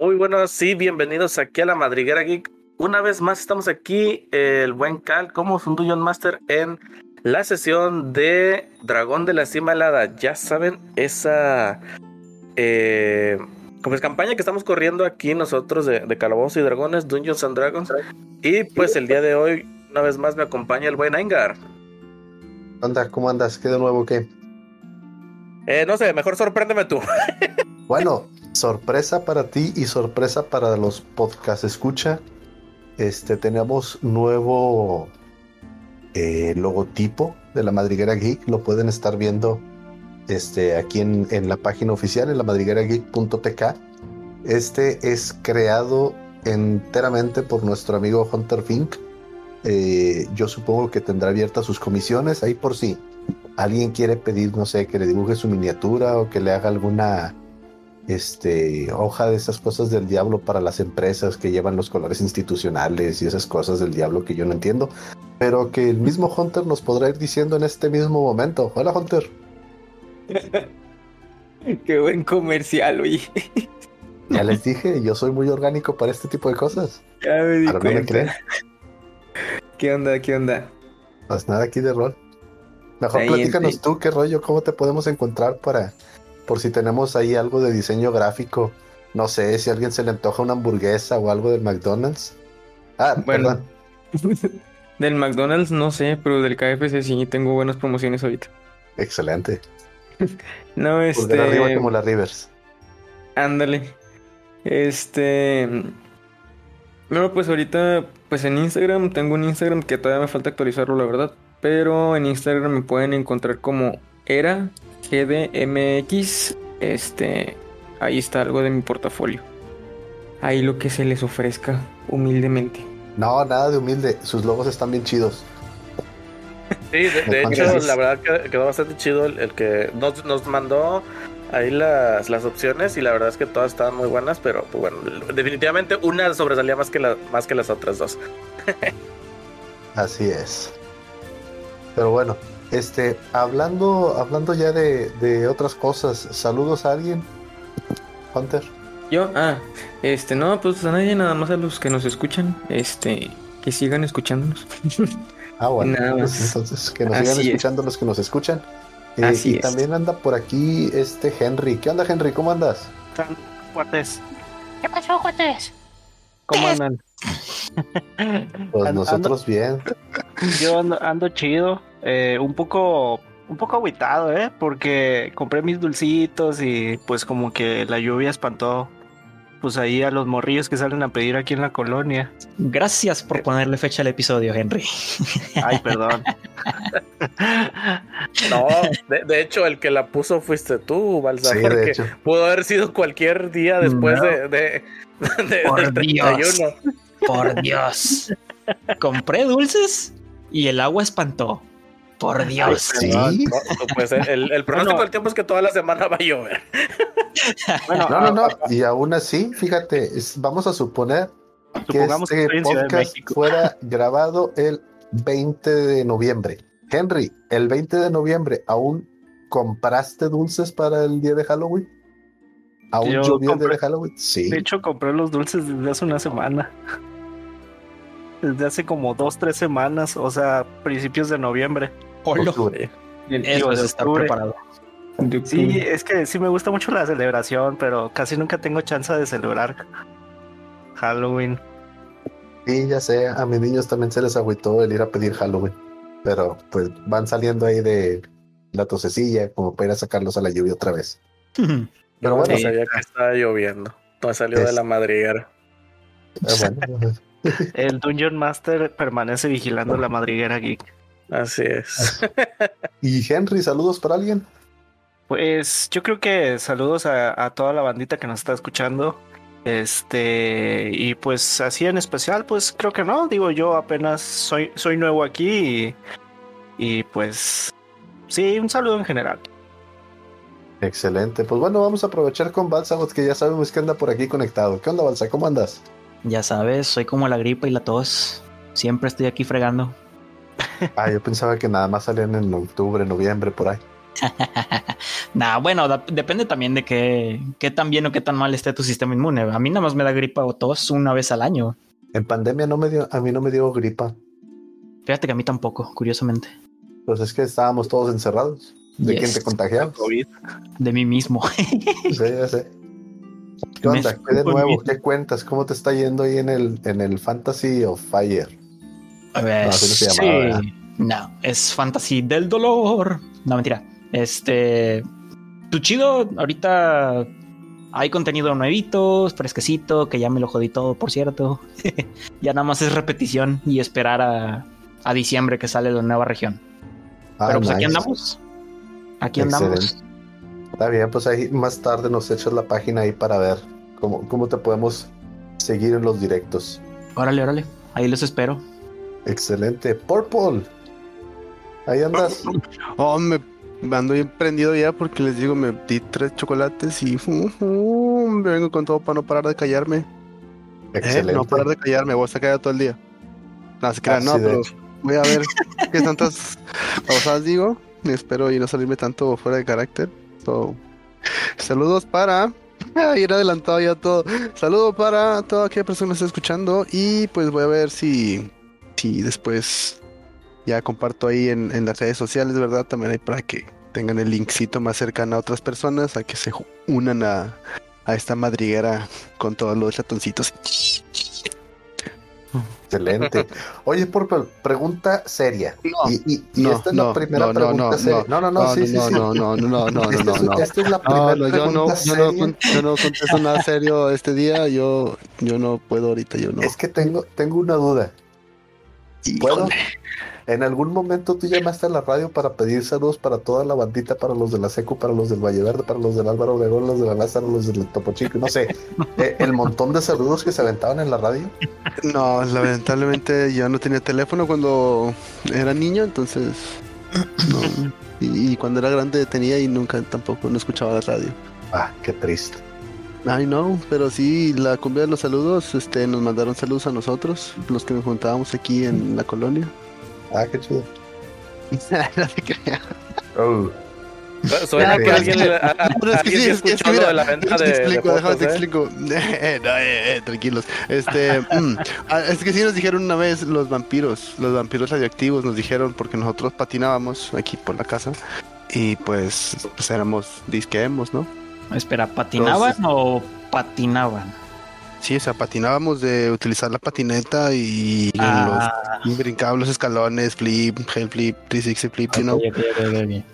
Muy buenos, sí, bienvenidos aquí a la Madriguera Geek. Una vez más estamos aquí, el buen Cal, como un Dungeon Master en la sesión de Dragón de la Cima Helada. Ya saben, esa eh, como es campaña que estamos corriendo aquí nosotros de, de Calabozos y Dragones, Dungeons and Dragons. Y pues el día de hoy, una vez más, me acompaña el buen Aingar. ¿cómo andas? ¿Qué de nuevo qué? Eh, no sé, mejor sorpréndeme tú. bueno, sorpresa para ti y sorpresa para los podcast escucha. Este, tenemos nuevo eh, logotipo de la Madriguera Geek. Lo pueden estar viendo este, aquí en, en la página oficial, en la madriguerageek.tk. Este es creado enteramente por nuestro amigo Hunter Fink. Eh, yo supongo que tendrá abiertas sus comisiones ahí por si alguien quiere pedir, no sé, que le dibuje su miniatura o que le haga alguna este, hoja de esas cosas del diablo para las empresas que llevan los colores institucionales y esas cosas del diablo que yo no entiendo, pero que el mismo Hunter nos podrá ir diciendo en este mismo momento. Hola Hunter. Qué buen comercial, oye. Ya les dije, yo soy muy orgánico para este tipo de cosas. Ya me di cuenta. ¿Qué onda? ¿Qué onda? Pues nada aquí de rol. Mejor platícanos tú qué rollo, cómo te podemos encontrar para, por si tenemos ahí algo de diseño gráfico. No sé, si a alguien se le antoja una hamburguesa o algo del McDonald's. Ah, bueno. del McDonald's no sé, pero del KFC sí tengo buenas promociones ahorita. Excelente. no, este. arriba como la Rivers. Ándale. Este. Luego, pues ahorita, pues en Instagram, tengo un Instagram que todavía me falta actualizarlo, la verdad. Pero en Instagram me pueden encontrar como era GDMX. Este. Ahí está algo de mi portafolio. Ahí lo que se les ofrezca, humildemente. No, nada de humilde. Sus logos están bien chidos. Sí, de, hecho, la verdad quedó bastante chido el, que nos, nos mandó ahí las, las opciones y la verdad es que todas estaban muy buenas, pero pues bueno, definitivamente una sobresalía más que, la, más que las otras dos. Así es. Pero bueno, este, hablando, hablando ya de, de otras cosas, saludos a alguien. Hunter. Yo, ah, este, no, pues a nadie, nada más a los que nos escuchan, este, que sigan escuchándonos. Ah, bueno, pues entonces que nos sigan escuchando los que nos escuchan. Eh, y también anda por aquí este Henry. ¿Qué onda, Henry? ¿Cómo andas? Cuates. ¿Qué pasó, cuates? ¿Cómo andan? Pues nosotros bien. Yo ando, chido. Eh, un poco un poco aguitado, ¿eh? Porque compré mis dulcitos y pues como que la lluvia espantó pues ahí a los morrillos que salen a pedir aquí en la colonia. Gracias por ponerle fecha al episodio, Henry. Ay, perdón. no, de, hecho, el que la puso fuiste tú, Balsa, porque pudo haber sido cualquier día después de, de, por Dios, Por Dios. Compré dulces y el agua espantó. Por Dios. sí. pues el, el pronóstico del tiempo es que toda la semana va a llover. Bueno, no, no, no. Y aún así, fíjate, vamos a suponer que este podcast fuera grabado el 20 de noviembre. Henry, el 20 de noviembre, ¿aún compraste dulces para el día de Halloween? ¿Aún llovió el día de Halloween? Sí. De hecho, compré los dulces desde hace una semana. Desde hace como dos, tres semanas, o sea, principios de noviembre. Octubre. Eso es estar preparado. Sí, es que sí me gusta mucho la celebración, pero casi nunca tengo chance de celebrar Halloween. Sí, ya sé, a mis niños también se les agüitó el ir a pedir Halloween, pero pues van saliendo ahí de la tosecilla como para ir a sacarlos a la lluvia otra vez. pero bueno, sabía que estaba lloviendo, no salió de la madriguera. Ah, el Dungeon Master permanece vigilando la madriguera geek. Así es. y Henry, saludos para alguien. Pues yo creo que saludos a, toda la bandita que nos está escuchando. Este, y pues así en especial, pues creo que no, digo yo apenas soy, soy nuevo aquí y, pues sí, un saludo en general. Excelente, pues bueno, vamos a aprovechar con Balsa, que ya sabemos que anda por aquí conectado. ¿Qué onda, Balsa? ¿Cómo andas? Ya sabes, soy como la gripa y la tos. Siempre estoy aquí fregando. Ah, yo pensaba que nada más salían en octubre, noviembre, por ahí. nah, bueno, da- depende también de qué, qué tan bien o qué tan mal esté tu sistema inmune. A mí nada más me da gripa o tos una vez al año. En pandemia no me dio, a mí no me dio gripa. Fíjate que a mí tampoco, curiosamente. Pues es que estábamos todos encerrados. ¿De quién te contagiabas? De mí mismo. Sí, ya sé. ¿Qué Me onda? ¿Qué de nuevo? ¿Qué cuentas? ¿Cómo te está yendo ahí en el, en el Fantasy of Fire? Pues, así no sí. No, es fantasy del dolor. No, mentira. Este. Tu chido, ahorita hay contenido nuevito, fresquecito, que ya me lo jodí todo, por cierto. ya nada más es repetición y esperar a, a diciembre que sale la nueva región. Ah, Pero pues aquí andamos. Aquí andamos. Está bien, pues ahí más tarde nos echas la página ahí para ver cómo, cómo te podemos seguir en los directos. Órale, órale. Ahí los espero. Excelente. Purple. Ahí andas. Oh, me ando bien prendido ya porque les digo, me di tres chocolates y uh, uh, me vengo con todo para no parar de callarme. ¿Eh? Excelente. No parar de callarme, voy a estar callado todo el día. No, se crean, Ah, no, sí, pero voy a ver qué tantas pausas digo. Espero y no salirme tanto fuera de carácter. Saludos para. Ay, ir adelantado ya todo. Saludos para toda aquella persona que está escuchando. Y pues voy a ver si, si después ya comparto ahí en, las redes sociales, ¿verdad? También hay para que tengan el linkcito más cercano a otras personas, a que se unan a, a esta madriguera con todos los ratoncitos. Excelente. Oye, Purple, pregunta seria. No, y y- y no, esta es la no, primera no, no, pregunta no, seria. No, no, no, sí, sí, no, sí. no, no, no, no, no, Esta no, es- no. Esta es la No, primera no, yo no, pregunta yo no, seria. yo no contesto nada serio este día, yo, yo no puedo ahorita, yo no. Es que tengo, tengo una duda. ¿Puedo? ¿En algún momento tú llamaste a la radio para pedir saludos para toda la bandita, para los de la Secu, para los del Valle Verde, para los del Álvaro Obregón, los de la Lázaro, los del Topo Chico, no sé, eh, el montón de saludos que se aventaban en la radio? No, lamentablemente yo no tenía teléfono cuando era niño, entonces no. Y, y cuando era grande tenía y nunca tampoco no escuchaba la radio. Ah, qué triste. Ay no, pero sí, la cumbia de los saludos, este, nos mandaron saludos a nosotros, los que nos juntábamos aquí en la colonia. Ah, qué chido. no te creas. Oh, Suena que pero alguien, es que- le- a- a- es que sí, es que, mira, de la venta te de, de explico, déjame te ¿eh? explico. Eh, no, eh, eh, tranquilos. Este, mm, ah, es que sí nos dijeron una vez los vampiros, los vampiros radioactivos nos dijeron porque nosotros patinábamos aquí por la casa y pues, pues éramos disqueemos, ¿no? Espera, ¿patinaban Entonces- o patinaban? Sí, o sea, patinábamos de utilizar la patineta y Ah, los escalones, flip, hell flip, 360 flip, you know. ok, ok, ok, ok.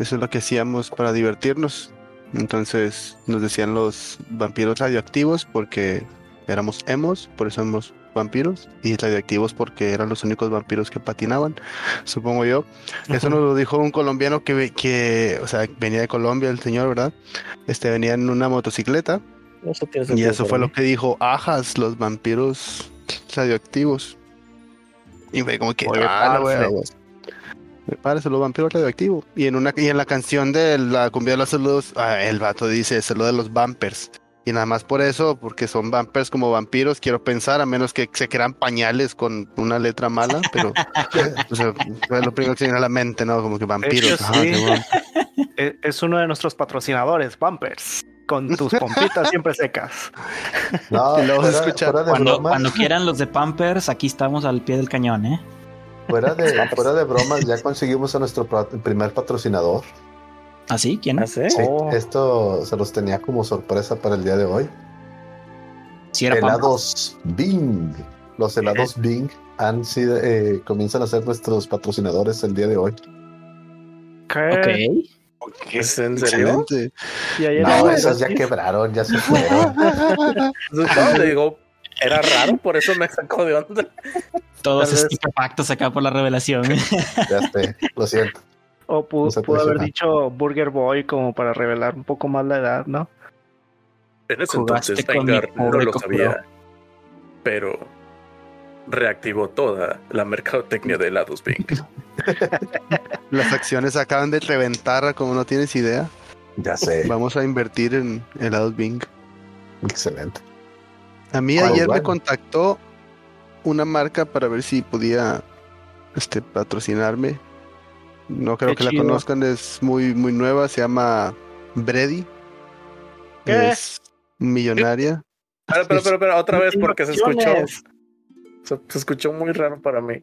Eso es lo que hacíamos para divertirnos. Entonces nos decían los vampiros radioactivos porque éramos emos, por eso somos vampiros, y radioactivos porque eran los únicos vampiros que patinaban, supongo yo. Eso nos lo dijo un colombiano que, que o sea, venía de Colombia, el señor, ¿verdad? Este venía en una motocicleta Eso tiene y eso fue mí. lo que dijo Ajas, los vampiros radioactivos. Y fue como que, Oye, ah, me parece los vampiros radioactivos. Y en una y en la canción de la cumbia de los saludos, ah, el vato dice saludo de los vampers. Y nada más por eso, porque son vampers como vampiros, quiero pensar, a menos que se crean pañales con una letra mala, pero o sea, fue lo primero que se viene a la mente, ¿no? Como que vampiros. hecho, ajá, sí. qué bueno. Es uno de nuestros patrocinadores, Bumpers. Con tus pompitas siempre secas. no, Y luego se fuera, escucha fuera de Cuando, bromas, cuando quieran los de Pampers, aquí estamos al pie del cañón, ¿eh? fuera de, fuera de bromas, ya conseguimos a nuestro primer patrocinador. ¿Así? ¿Quién? ¿Ah, sí? Sí, Oh. esto se los tenía como sorpresa para el día de hoy. Pampers. helados Bing. Los helados Bing han sido, eh, comienzan a ser nuestros patrocinadores el día de hoy. ¿Qué? Ok. ¿Es en serio? Excelente. Y ayer No, esos ya quebraron, ya se fueron. No, te digo, era raro, por eso me sacó de onda. Todos vez- estupefactos acá por la revelación. Ya sé, lo siento. O No pudo puede haber dicho Burger Boy como para revelar un poco más la edad, ¿no? En ese entonces Vengar no lo sabía, pero reactivó toda la mercadotecnia de helados Bing. Las acciones acaban de reventar, como no tienes idea. Ya sé. Vamos a invertir en helados Bing. Excelente. A mí ayer me contactó una marca para ver si podía este, patrocinarme. No creo Qué que la conozcan, es muy, muy nueva, se llama Brady. ¿Qué? Es millonaria. Pero, pero, pero, pero otra vez porque se escuchó. Se, se escuchó muy raro para mí.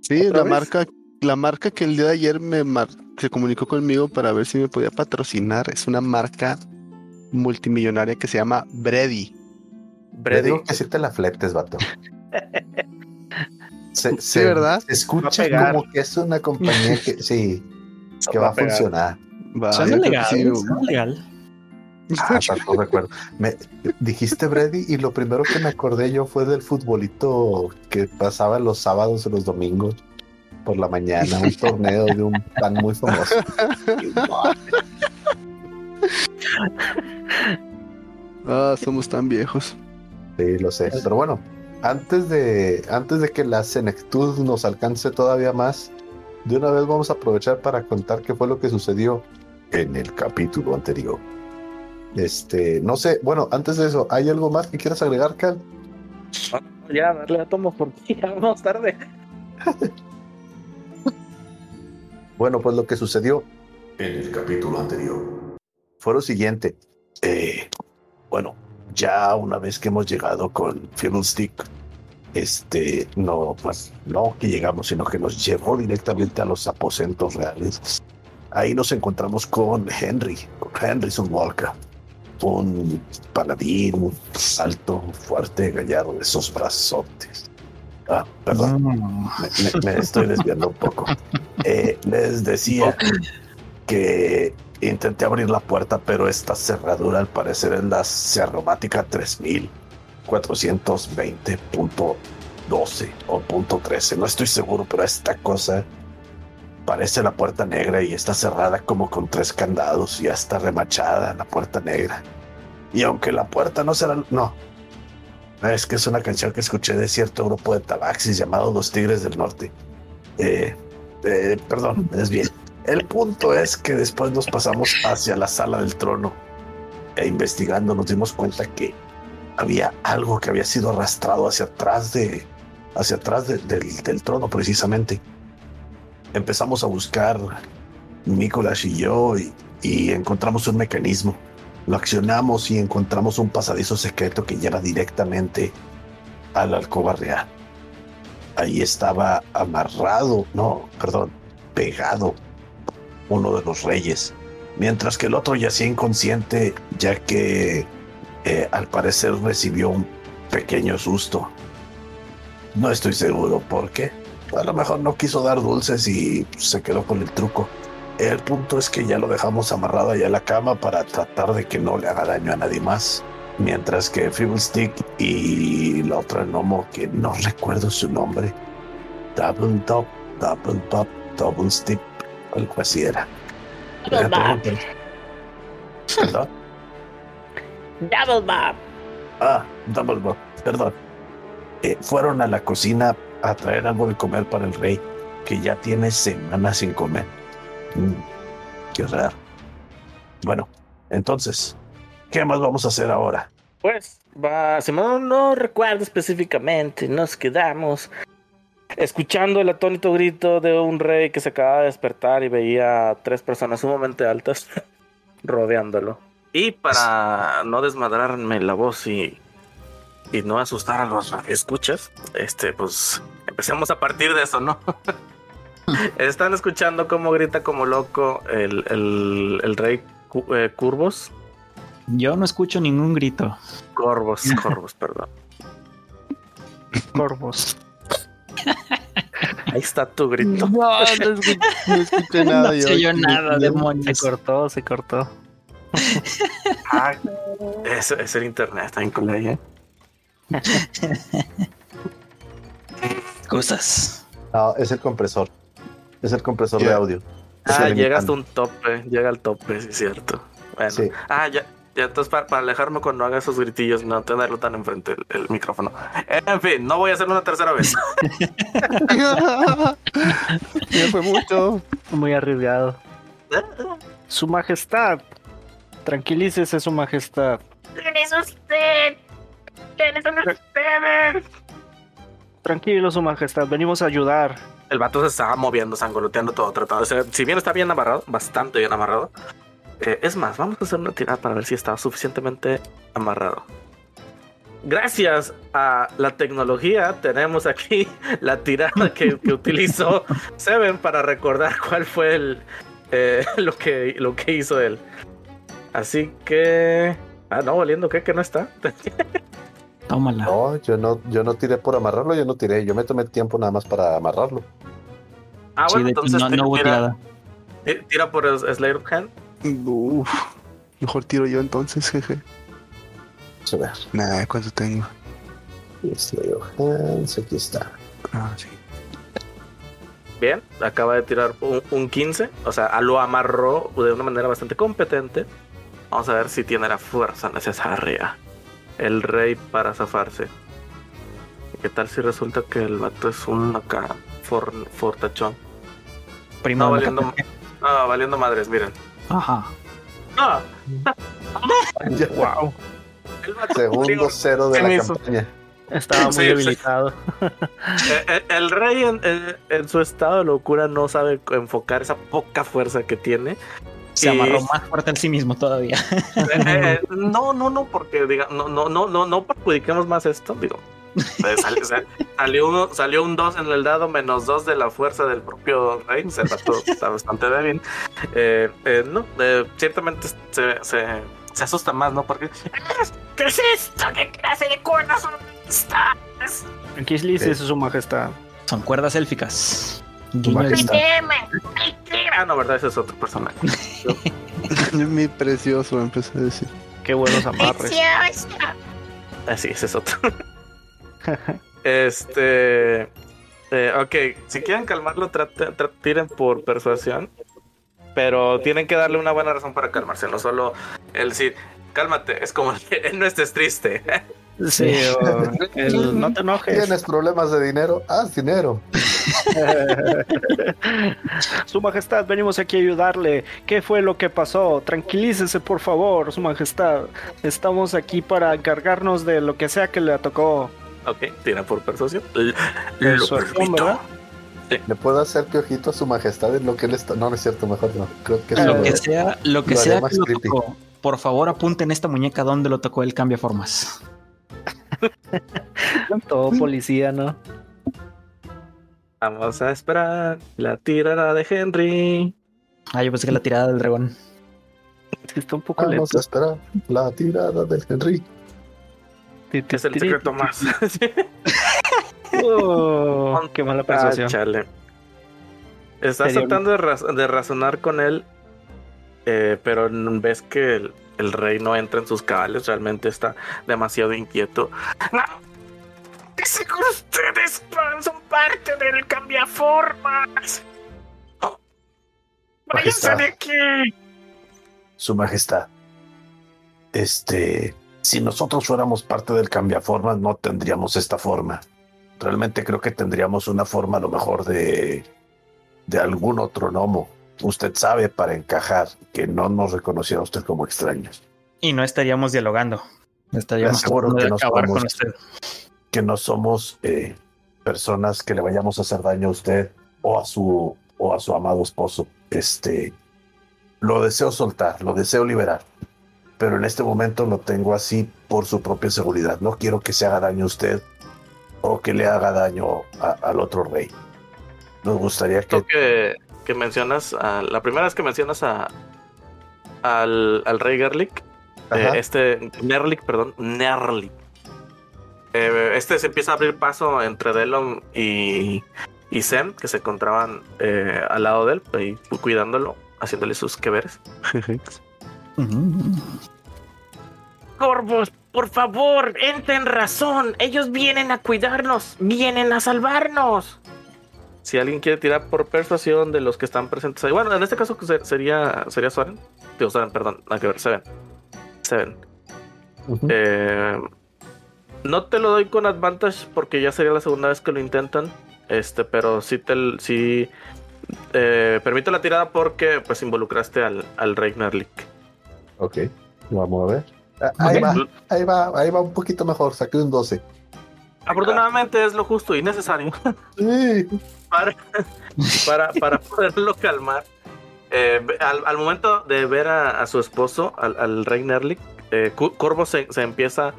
Sí, ¿Otra la vez? marca, la marca que el día de ayer me mar- se comunicó conmigo para ver si me podía patrocinar. Es una marca multimillonaria que se llama Brady. Brady. digo que sí te la fletes, vato. Se, Sí, se- ¿verdad? se escucha como que es una compañía que sí, que va a funcionar. Va, Suena legal, sí. suena legal. Ah, no recuerdo. Me, dijiste Brady y lo primero que me acordé yo fue del futbolito que pasaba los sábados y los domingos por la mañana, un torneo de un pan muy famoso. Ah, somos tan viejos. Sí, lo sé. Pero bueno, antes de, antes de que la senectud nos alcance todavía más, de una vez vamos a aprovechar para contar qué fue lo que sucedió en el capítulo anterior. Este, no sé, bueno, antes de eso, ¿hay algo más que quieras agregar, Cal? Ya, darle a tomo porque ya vamos tarde. Bueno, pues lo que sucedió en el capítulo anterior fue lo siguiente. Eh, bueno, ya una vez que hemos llegado con Fiddlestick, este, no, pues no que llegamos, sino que nos llevó directamente a los aposentos reales. Ahí nos encontramos con Henry, con Henryson Walker, un paladín alto, fuerte, gallardo, de esos brazotes. Ah, perdón. Mm. Me, me- me estoy desviando un poco. Eh, les decía que intenté abrir la puerta, pero esta cerradura al parecer es la Cerromática 3420.12 o punto 13. No estoy seguro, pero esta cosa parece la puerta negra y está cerrada como con tres candados y ya está remachada la puerta negra. Y aunque la puerta no será... No, es que es una canción que escuché de cierto grupo de tabaxis llamado Los Tigres del Norte. Eh, eh, perdón, es bien. El punto es que después nos pasamos hacia la sala del trono e investigando nos dimos cuenta que había algo que había sido arrastrado hacia atrás de hacia atrás de- del, del trono precisamente. Empezamos a buscar Nicolás y yo y, encontramos un mecanismo. Lo accionamos y encontramos un pasadizo secreto que lleva directamente a la alcoba real. Ahí estaba amarrado, no, perdón, pegado uno de los reyes, mientras que el otro yacía inconsciente ya que eh, al parecer recibió un pequeño susto. No estoy seguro por qué. A lo mejor no quiso dar dulces y se quedó con el truco. El punto es que ya lo dejamos amarrado allá en la cama para tratar de que no le haga daño a nadie más. Mientras que Stick y la otra gnomo, que no recuerdo su nombre, Double Top, Double Pop, Double Stick, algo así era. Double Bob. Perdón. Double Bob. Ah, Double Bob, perdón. Eh, fueron a la cocina a traer algo de comer para el rey, que ya tiene semanas sin comer. Mm, qué raro. Bueno, entonces, ¿qué más vamos a hacer ahora? Pues, va, si no, no recuerdo específicamente, nos quedamos escuchando el atónito grito de un rey que se acaba de despertar y veía a tres personas sumamente altas rodeándolo. Y para no desmadrarme la voz y, y no asustar a los escuchas, este, pues empecemos a partir de eso, ¿no? Están escuchando cómo grita como loco el, el, el rey Cu- eh, Curvos. Yo no escucho ningún grito. Corvos, corvos, perdón. Corvos. Ahí está tu grito. No, no escuché, no escuché nada. no yo sé yo nada, viendo. Se cortó, se cortó. Ah, es, es el internet, está en colegio. Cosas. No, es el compresor. Es el compresor de audio. Ah, llega hasta un tope, llega al tope, sí es cierto. Bueno. Sí. Ah, ya, ya entonces para, para alejarme cuando haga esos gritillos, no tenerlo tan enfrente el, el micrófono. En fin, no voy a hacerlo una tercera vez. Ya fue mucho. Muy arriesgado. Su majestad. Tranquilícese, su majestad. ¿Quién es usted? ¿Quiénes son ustedes? Tranquilo, su majestad. Venimos a ayudar. el vato se estaba moviendo, sangoloteando todo, tratando. O sea, si bien está bien amarrado, bastante bien amarrado. eh, es más, vamos a hacer una tirada para ver si está suficientemente amarrado. Gracias a la tecnología, tenemos aquí la tirada que, que utilizó Seven para recordar cuál fue el, eh, lo, que, lo que hizo él. Así que. Ah, no, valiendo que que no está. Tómala. No, yo no, yo no tiré por amarrarlo, yo no tiré. Yo me tomé tiempo nada más para amarrarlo. Ah, Sí, bueno, entonces no, te- no hubo tira, tira por el Slayer of Hand. Uf, mejor tiro yo entonces, jeje. A ver. Nah, ¿cuánto tengo? Slayer of Hands, aquí está. Ah, sí. Bien, acaba de tirar un, un 15. O sea, lo amarró de una manera bastante competente. Vamos a ver si tiene la fuerza necesaria. El rey para zafarse. ¿Qué tal si resulta que el vato es un acá for- fortachón? Primo No, valiendo, no, valiendo madres, miren. Ajá. Ah, Wow. el vato- Segundo digo, cero de ¿qué la campaña. Estaba muy Sí, sí. debilitado. Eh, eh, El rey en, en- en su estado de locura no sabe enfocar esa poca fuerza que tiene. Se amarró más fuerte en sí mismo todavía. Eh, no, no, no, porque diga, no, no, no, no, no perjudiquemos más esto, digo. sal- salió, uno, salió un 2 en el dado, menos 2 de la fuerza del propio rey. El vato está bastante débil. Eh, eh, no, eh, ciertamente se, se, se asusta más, ¿no? Porque ¿Qué es esto? ¿Qué clase de cuerdas son estas? Aquí Sí. dice su majestad. Son cuerdas élficas. Temen. ah, no, verdad, ese es otro personaje. Mi precioso, empecé a decir. Qué buenos amarres. Preciosa. Ah, sí, ese es otro. este. eh, ok, si quieren calmarlo, traten- tiren por persuasión. Pero tienen que darle una buena razón para calmarse, no solo el decir, cálmate, es como él no estés triste. Sí, o el no te enojes. ¿Tienes problemas de dinero? Haz dinero. Su majestad, venimos aquí a ayudarle. ¿Qué fue lo que pasó? Tranquilícese, por favor, su majestad. Estamos aquí para encargarnos de lo que sea que le tocó. ok, tira por persuasión. Lo. ¿Le puedo hacer piojito a su majestad en lo que él está? No, no es cierto, mejor no. Creo que Lo lo- que sea, lo que lo sea más que lo tocó. Por favor, apunten esta muñeca donde lo tocó el cambia formas. Todo policía, ¿no? Vamos a esperar la tirada de Henry. Ah, yo pensé que la tirada del dragón. Está un poco Vamos a esperar la tirada del Henry. Es el secreto más. Oh, qué mala Ah, persuasión. chale. Estás tratando de, raz- de razonar con él, eh, pero ves que el, rey no entra en sus cabales, realmente está demasiado inquieto. No. De seguro ustedes son parte del cambiaformas. Oh. Váyanse de aquí. Su majestad. Este, si nosotros fuéramos parte del cambiaformas, no tendríamos esta forma. Realmente creo que tendríamos una forma a lo mejor de, de algún otro gnomo. Usted sabe para encajar que no nos reconociera usted como extraños. Y no estaríamos dialogando. Estaríamos de que nos acabar con usted. Que no somos eh, personas que le vayamos a hacer daño a usted o a su o a su amado esposo. Este, lo deseo soltar, lo deseo liberar. Pero en este momento lo tengo así por su propia seguridad. No quiero que se haga daño a usted o que le haga daño a- al otro rey. Nos gustaría que que, que mencionas, a- la primera vez que mencionas a, al, al rey Gerlich, eh, este Nerlik, perdón, Nerlik. Eh, este se empieza a abrir paso entre Delon y, y Sem, que se encontraban eh, al lado de él, ahí cuidándolo, haciéndole sus que veres. Corvos, por favor, entren razón. Ellos vienen a cuidarnos, vienen a salvarnos. Si alguien quiere tirar por persuasión de los que están presentes ahí, bueno, en este caso se- sería, sería Soren. Digo, Soren, perdón, nada que ver, Seven. Seven. Ujú. Eh, no te lo doy con advantage porque ya sería la segunda vez que lo intentan. Este, pero sí te sí eh, permito la tirada porque pues involucraste al, al rey Nerlik. Ok, vamos a ver. Ah, Ahí va, ahí va, ahí va un poquito mejor. Saqué un 12. Afortunadamente es lo justo y necesario Sí. para, para, para poderlo calmar. Eh, al, al momento de ver a, a su esposo, al, al rey Nerlik, eh, Corvo se, se empieza.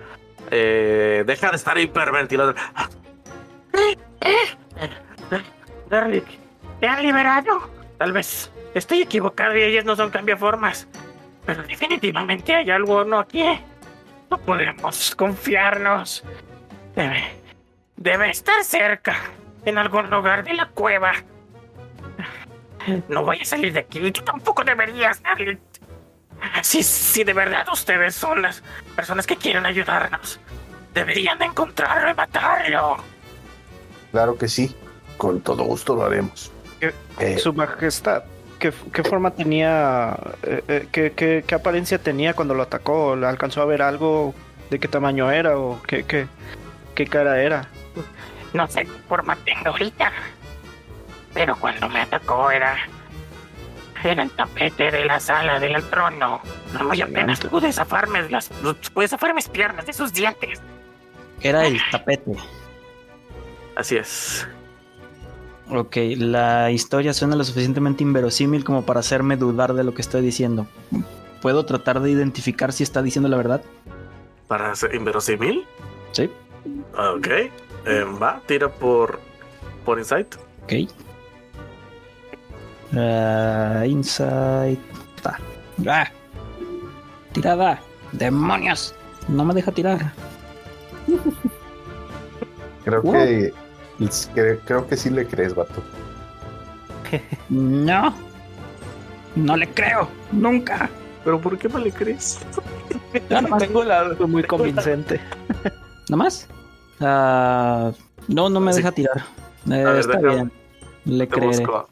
Eh, deja de estar hiperventilando. Darlik, ¿te han liberado? Tal vez estoy equivocado y ellos no son cambiaformas. Pero definitivamente hay algo no aquí. No podemos confiarnos. Debe. Debe estar cerca. En algún lugar de la cueva. No voy a salir de aquí. Tú tampoco deberías, Darlik. Si, si de verdad ustedes son las personas que quieren ayudarnos, deberían de encontrarlo y matarlo. Claro que sí. Con todo gusto lo haremos. ¿Qué- Eh, Su majestad, ¿qué, qué forma tenía, eh, eh, qué, qué- qué apariencia tenía cuando lo atacó? ¿Le alcanzó a ver algo? ¿De qué tamaño era o qué, qué, qué cara era? No sé qué forma tengo ahorita. Pero cuando me atacó era. Era el tapete de la sala del trono. Muy apenas pude zafarme las. Pude zafar mis piernas de sus dientes. Era el tapete. Así es. Ok, la historia suena lo suficientemente inverosímil como para hacerme dudar de lo que estoy diciendo. ¿Puedo tratar de identificar si está diciendo la verdad? Para ser inverosímil. Sí. Ok. Eh, va, tira por. Por insight. Ok. Ah, insight. Ah. Tirada. Demonios. No me deja tirar. creo Wow. que cre- creo que sí le crees, vato. No. No le creo. Nunca. Pero ¿por qué no le crees? Más. Tengo la. Muy convincente. ¿Nada más? No, no me Sí. deja tirar. Eh, ver, está déjame- bien. Le Te creeré. busco.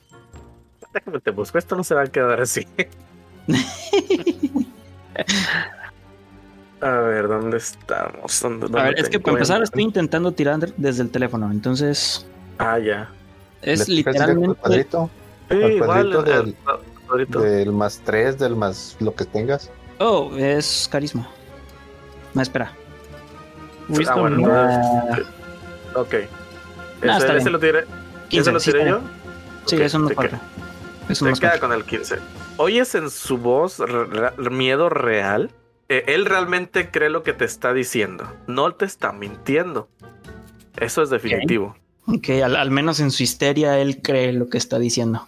Déjame te busco. Esto no se va a quedar así. A ver, ¿dónde estamos? ¿Dónde, A ver, es que para empezar estoy intentando tirar desde el teléfono. Entonces, Ah, ya. es ¿Le picas directo al literalmente. cuadrito? Sí, Al igual. cuadrito el- del- el cuadrito. Del más 3, del más lo que tengas. Oh, es carisma. No, espera. Ah, bueno, entonces, Ok. No, Ese, está ese bien. lo tiré, 15, ese lo sí, tiré está yo. Sí, Ok, eso no falta. Eso Se queda falta. con el 15. ¿Oyes en su voz re- re- miedo real? Eh, él realmente cree lo que te está diciendo. No te está mintiendo. Eso es definitivo. Ok, al, al menos en su histeria él cree lo que está diciendo.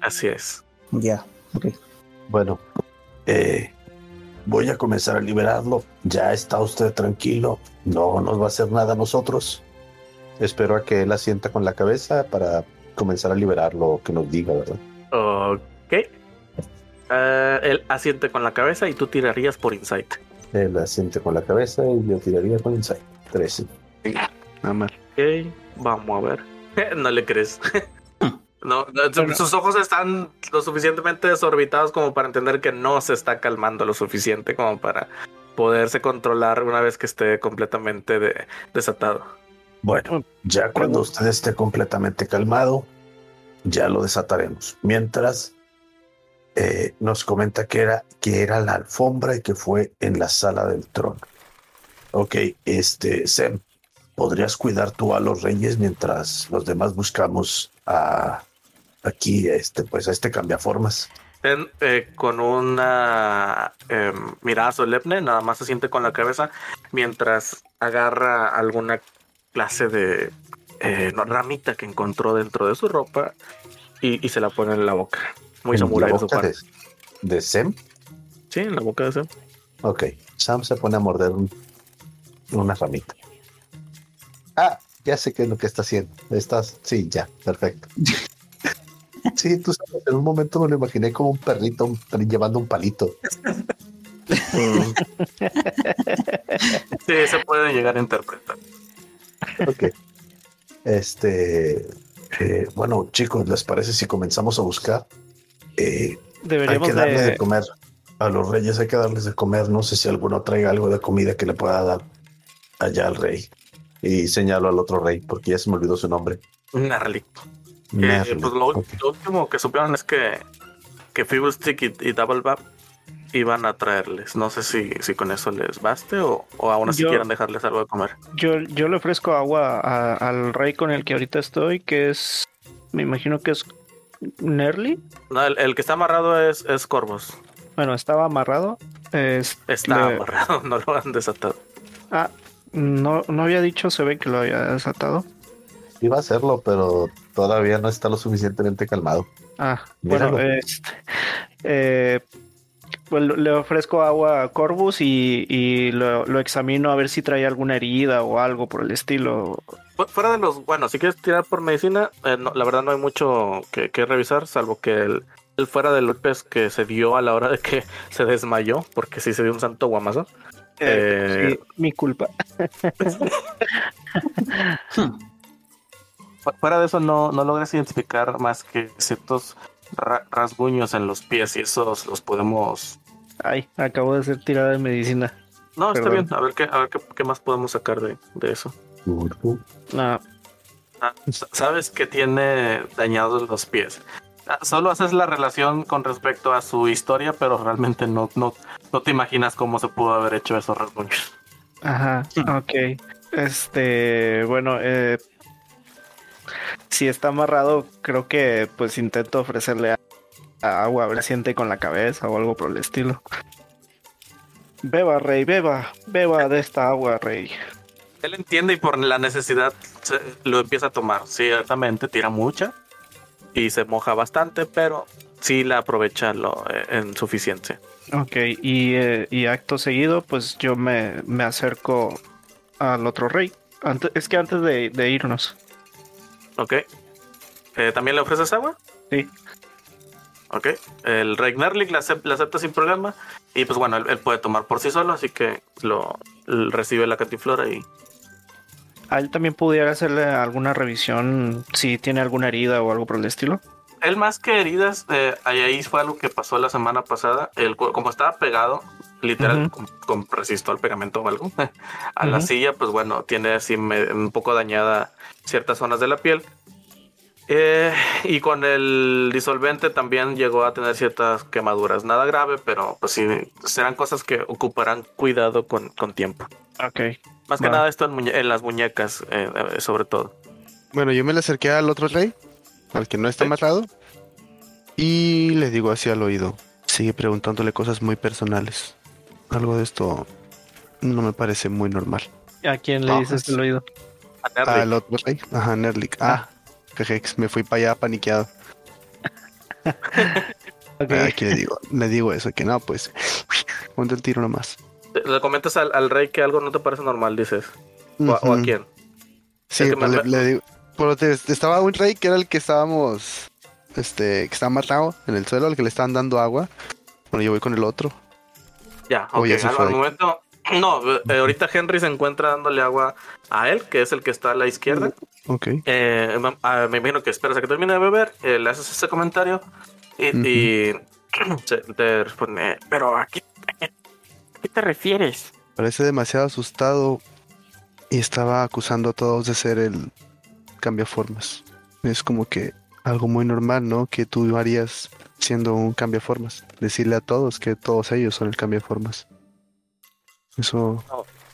Así es. Ya, ok. Bueno, eh, voy a comenzar a liberarlo. Ya está usted tranquilo. No nos va a hacer nada a nosotros. Espero a que él asienta con la cabeza para comenzar a liberarlo, que nos diga, ¿verdad? Ok. Eh, él asiente con la cabeza y tú tirarías por insight. Él asiente con la cabeza y yo tiraría con insight. 13. Nada más. Ok, vamos a ver. no le crees. no, no, su- sus ojos están lo suficientemente desorbitados como para entender que no se está calmando lo suficiente como para poderse controlar una vez que esté completamente de- desatado. Bueno, ya cuando usted esté completamente calmado, ya lo desataremos. Mientras eh, nos comenta que era, que era la alfombra y que fue en la sala del trono. Ok, este, Sem, ¿podrías cuidar tú a los reyes mientras los demás buscamos a aquí, este, pues a este cambiaformas? Ten, eh, con una em, mirada solemne, nada más se siente con la cabeza mientras agarra alguna clase de eh, no, ramita que encontró dentro de su ropa y, y se la pone en la boca. Muy ¿En la samurái de su boca parte. de, de Sem? Sí, en la boca de Sam. Ok, Sam se pone a morder un- una ramita. Ah, ya sé qué es lo que está haciendo. Estás, sí, ya, perfecto. Sí, tú sabes, en un momento me lo imaginé como un perrito un- llevando un palito. Sí, se puede llegar a interpretar. Ok. Este, eh, bueno, chicos, ¿les parece si comenzamos a buscar? Eh, hay Deberíamos que darle de de... comer a los reyes, hay que darles de comer. No sé si alguno traiga algo de comida que le pueda dar allá al rey. Y señalo al otro rey, porque ya se me olvidó su nombre. Narly. Eh, pues lo, último que supieron es que, que y, y Double Bap iban a traerles. No sé si, si con eso les baste o, o aún así Yo- quieran dejarles algo de comer. Yo, yo le ofrezco agua a- al rey con el que ahorita estoy, que es, me imagino que es Nerly. No, el, el que está amarrado es, es Corvus. Bueno, estaba amarrado. Es- Está le- amarrado, no lo han desatado. Ah, no, no había dicho, se ve que lo había desatado. Iba a hacerlo, pero todavía no está lo suficientemente calmado. Ah, bueno, Míralo. este, eh, pues le ofrezco agua a Corvus y, y lo, lo examino a ver si trae alguna herida o algo por el estilo. Fu- Fuera de los, bueno, si quieres tirar por medicina, eh, no, la verdad no hay mucho que, que revisar, salvo que el, el fuera de golpes que se dio a la hora de que se desmayó, porque sí se dio un santo guamazo. Eh, sí, mi culpa. Fu- Fuera de eso no, no logras identificar más que ciertos ra- rasguños en los pies y esos los podemos... Ay, acabo de hacer tirada de medicina. No, está bien, a ver qué, a ver qué, qué más podemos sacar de, de eso. No, Ah, sabes que tiene dañados los pies. Ah, Solo haces la relación con respecto a su historia, pero realmente no, no, no te imaginas cómo se pudo haber hecho esos rasguños. Ajá, ok. Este, bueno, eh, si está amarrado, creo que pues intento ofrecerle a- a agua, a ver si siente con la cabeza o algo por el estilo. Beba, rey, beba, beba de esta agua, rey. Él entiende y por la necesidad se- lo empieza a tomar. Ciertamente tira mucha y se moja bastante, pero sí la aprovecha lo, eh, en suficiencia. Ok, y, eh, y acto seguido, pues yo me, me acerco al otro rey. Antes, es que antes de, de irnos. ¿Ok? Eh, ¿También le ofreces agua? Sí. Ok. El rey Nerlik la, acep- la acepta sin problema. Y pues bueno, él, él puede tomar por sí solo, así que lo él recibe la catiflora y ¿A él también pudiera hacerle alguna revisión si tiene alguna herida o algo por el estilo? Él más que heridas, eh, ahí, fue algo que pasó la semana pasada. El, cu- como estaba pegado, literal, Ujú. con, con- resistió al pegamento o algo, a la silla, pues bueno, tiene así me- un poco dañada ciertas zonas de la piel. Eh, y con el disolvente también llegó a tener ciertas quemaduras. Nada grave, pero pues sí, serán cosas que ocuparán cuidado con, con tiempo. Ok. Más que nada esto en, muñe- en las muñecas, eh, eh, sobre todo. Bueno, yo me le acerqué al otro rey, al que no está Sí. amarrado, y le digo así al oído. Sigue preguntándole cosas muy personales. Algo de esto no me parece muy normal. ¿A quién le No, dices es- el oído? A Nerlik. Al otro rey, ajá, Nerlik. Ah, jejex, me fui para allá paniqueado. Ok. Aquí le digo, le digo eso, que no, pues, ponte el tiro nomás. Le comentas al, al rey que algo no te parece normal, dices. ¿O, a- o a Ujú. quién? Sí, pues me- le, le digo, pero te- estaba un rey que era el que estábamos, este, que estaba amarrado en el suelo, al que le estaban dando agua. Bueno, yo voy con el otro. Ya, ok. se al, momento. No, eh, ahorita Henry se encuentra dándole agua a él, que es el que está a la izquierda. Ok. Eh, me, ah, me imagino que esperas a que termine de beber, eh, le haces ese comentario y, Ujú. y se- te responde: Pero ¿a qué, a qué- a qué te refieres? Parece demasiado asustado y estaba acusando a todos de ser el cambiaformas. Es como que algo muy normal, ¿no? Que tú harías siendo un cambiaformas. Decirle a todos que todos ellos son el cambiaformas. Eso,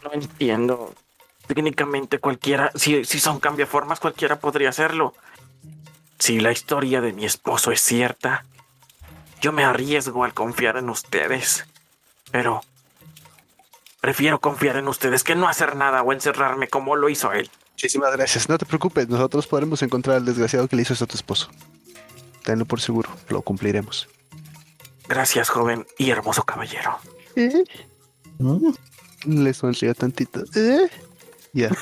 No entiendo. Técnicamente cualquiera, si, si son cambiaformas, cualquiera podría hacerlo. Si la historia de mi esposo es cierta, yo me arriesgo al confiar en ustedes. Pero prefiero confiar en ustedes que no hacer nada o encerrarme como lo hizo él. Muchísimas gracias. No te preocupes, nosotros podremos encontrar al desgraciado que le hizo eso a tu esposo. Tenlo por seguro, lo cumpliremos. Gracias, joven y hermoso caballero. Mm. Le sonrío tantito. ¿Eh? Ya.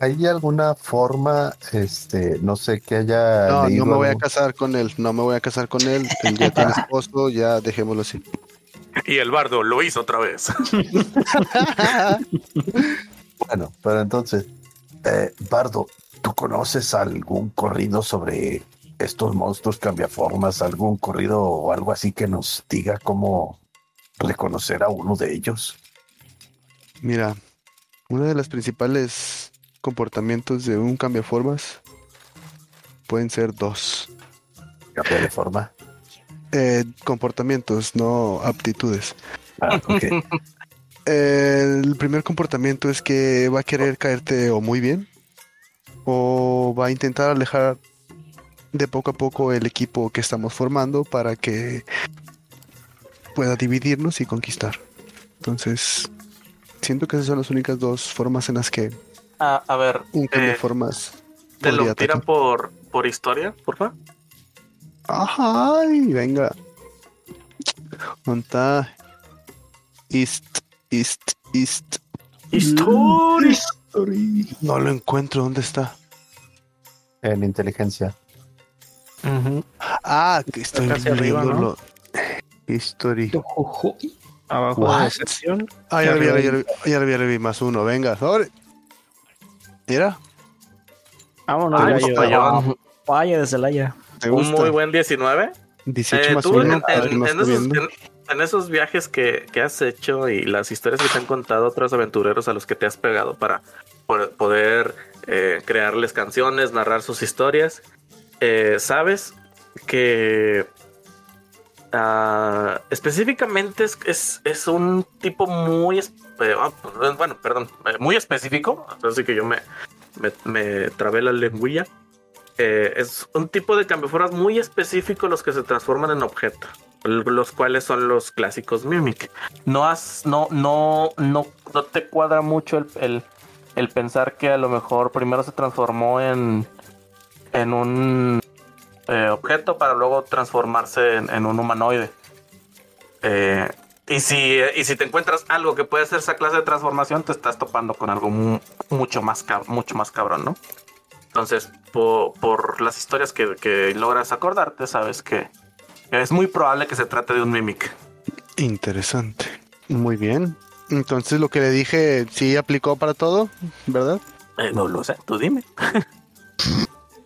¿Hay alguna forma, este, no sé, que haya No, leído no me voy a casar con él. No me voy a casar con él. Él ya tiene esposo, ya dejémoslo así. Y el bardo lo hizo otra vez. Bueno, pero entonces, eh, Bardo, ¿tú conoces algún corrido sobre estos monstruos cambiaformas? ¿Algún corrido o algo así que nos diga cómo reconocer a uno de ellos? Mira, uno de los principales comportamientos de un cambiaformas pueden ser dos. Cambia de forma. Eh, comportamientos, no aptitudes. Ah. El primer comportamiento es que va a querer caerte o muy bien o va a intentar alejar de poco a poco el equipo que estamos formando para que pueda dividirnos y conquistar. Entonces, siento que esas son las únicas dos formas en las que Ah, a ver, un cambio de eh, formas ¿te lo tira por, por historia, por favor? Ay, venga. Monta. East, East, East. Historia. History. No lo encuentro. ¿Dónde está? En inteligencia. Ah, que estoy Casi arriba, ¿no? History. Abajo What? de decepción. Ah, ya lo vi, ya lo vi, ya lo vi, ya lo vi, vi, más uno. Venga, sobre. Mira, Vámonos, papayón. Vaya de Celaya. me Un muy buen 19. 18 Eh, más tú en, 1. para en- esos, viendo. en- en esos viajes que, que has hecho y las historias que te han contado otros aventureros a los que te has pegado para poder eh, crearles canciones, narrar sus historias, eh, sabes que ah, específicamente es, es, es un tipo muy, ah, bueno, perdón, muy específico, así que yo me, me, me trabé la lengüilla. Eh, es un tipo de cambioforas muy específico los que se transforman en objeto, los cuales son los clásicos Mimic. No has, no, no, no, no te cuadra mucho el, el, pensar que a lo mejor primero se transformó en, en un eh, objeto para luego transformarse en, un humanoide. Eh, y si, y si te encuentras algo que puede ser esa clase de transformación, te estás topando con algo mu- mucho más, mucho más cabrón, ¿no? Entonces, po- por, las historias que, que logras acordarte, sabes que es muy probable que se trate de un mimic. Interesante. Muy bien. Entonces lo que le dije sí aplicó para todo, ¿verdad? Eh, no lo sé, tú dime.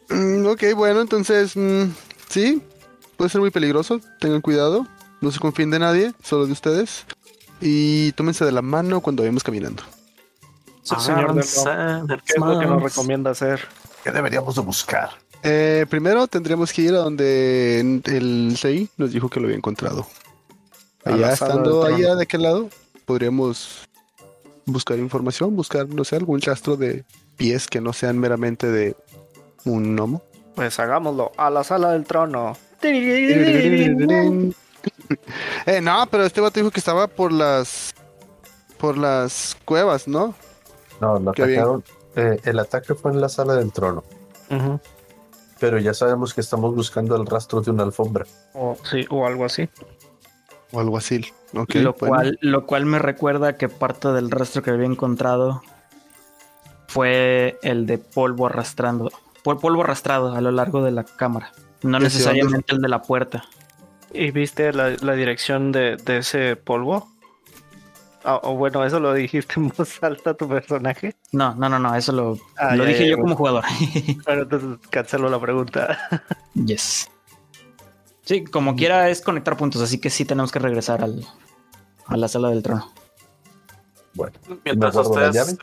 Mm, ok, bueno, entonces mm, sí, puede ser muy peligroso. Tengan cuidado. No se confíen de nadie, solo de ustedes. Y tómense de la mano cuando vayamos caminando. Sí, señor del ¿Qué es lo que nos recomienda hacer? ¿Qué deberíamos de buscar? Eh, primero tendríamos que ir a donde el CI nos dijo que lo había encontrado. Allá estando allá de aquel lado, podríamos buscar información, buscar, no sé, algún rastro de pies que no sean meramente de un gnomo. Pues hagámoslo. A la sala del trono. eh, no, pero este vato dijo que estaba por las por las cuevas, ¿no? No, lo atacaron. Eh, el ataque fue en la sala del trono. Pero ya sabemos que estamos buscando el rastro de una alfombra. o, sí, o algo así. O algo así. Lo, bueno. cual, lo cual me recuerda que parte del rastro que había encontrado fue el de polvo arrastrando. pol- Polvo arrastrado a lo largo de la cámara. No ¿Hacia necesariamente el de la puerta. ¿Y viste la, la dirección de, de ese polvo? Ah, o bueno, eso lo dijiste en voz alta tu personaje. No, no, no, no. Eso lo, Ah, lo ya, dije ya, yo como jugador. Bueno, entonces cancelo la pregunta. yes. Sí, como quiera es conectar puntos, así que sí tenemos que regresar al, a la sala del trono. Bueno, Mientras ¿Me guardo la ustedes.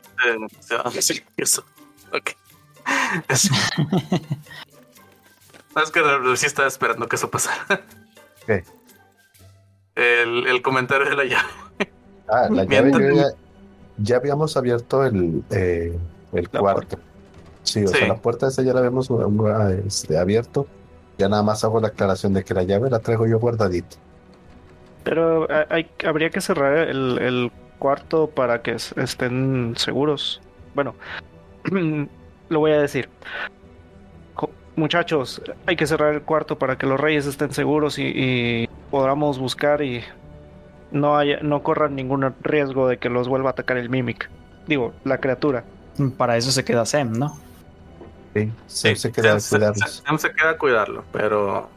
eh, sí, eso. Ok. Eso. Es que sí estaba esperando que eso pasara. ¿Qué? El, el comentario de la llave. Ah, la llave yo ya, ya habíamos abierto el, eh, el cuarto. Sí, o Sí. sea, la puerta esa ya la habíamos uh, este, abierto. Ya nada más hago la aclaración de que la llave la traigo yo guardadita. Pero eh, hay, habría que cerrar el, el cuarto para que estén seguros. Bueno, lo voy a decir. Muchachos, hay que cerrar el cuarto para que los reyes estén seguros y, y podamos buscar y no haya, no corran ningún riesgo de que los vuelva a atacar el Mimic. Digo, la criatura. Para eso se queda Sem, ¿no? Sí, sí, se queda se, cuidarlos. se- se queda a cuidarlo, pero.